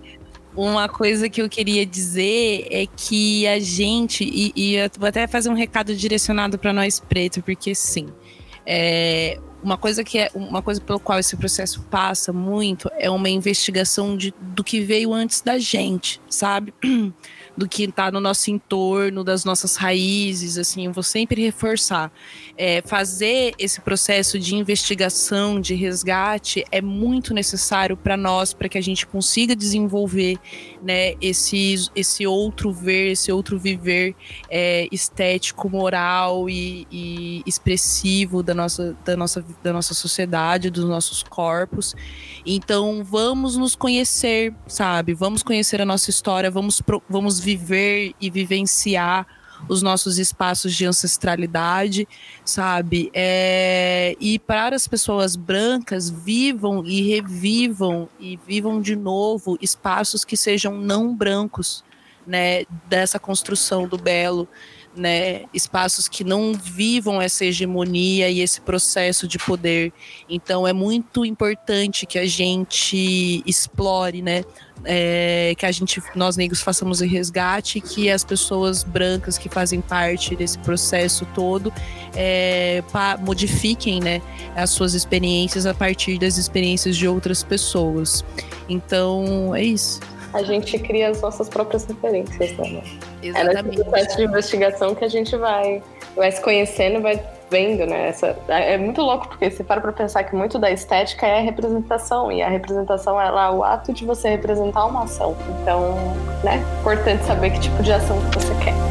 uma coisa que eu queria dizer é que a gente, e, e eu vou até fazer um recado direcionado para nós pretos, porque sim, é, uma coisa que é uma coisa pelo qual esse processo passa muito é uma investigação de, do que veio antes da gente, sabe? do que está no nosso entorno, das nossas raízes, assim, eu vou sempre reforçar. É, fazer esse processo de investigação, de resgate, é muito necessário para nós, para que a gente consiga desenvolver né, esse, esse outro ver, esse outro viver é, estético, moral e, e expressivo da nossa, da, nossa, da nossa sociedade, dos nossos corpos. Então, vamos nos conhecer, sabe? Vamos conhecer a nossa história, vamos, vamos viver e vivenciar os nossos espaços de ancestralidade, sabe? É, e para as pessoas brancas, vivam e revivam e vivam de novo espaços que sejam não brancos, né? Dessa construção do belo, né, espaços que não vivam essa hegemonia e esse processo de poder. Então é muito importante que a gente explore, né, é, que a gente, nós negros, façamos o resgate, que as pessoas brancas que fazem parte desse processo todo é, pa, modifiquem né, as suas experiências a partir das experiências de outras pessoas. Então, é isso. A gente cria as nossas próprias referências, né? Exatamente. É nesse processo de investigação que a gente vai, vai se conhecendo, vai vendo, né? Essa, é muito louco, porque você para pra pensar que muito da estética é a representação, e a representação é lá o ato de você representar uma ação. Então, né? Importante saber que tipo de ação que você quer.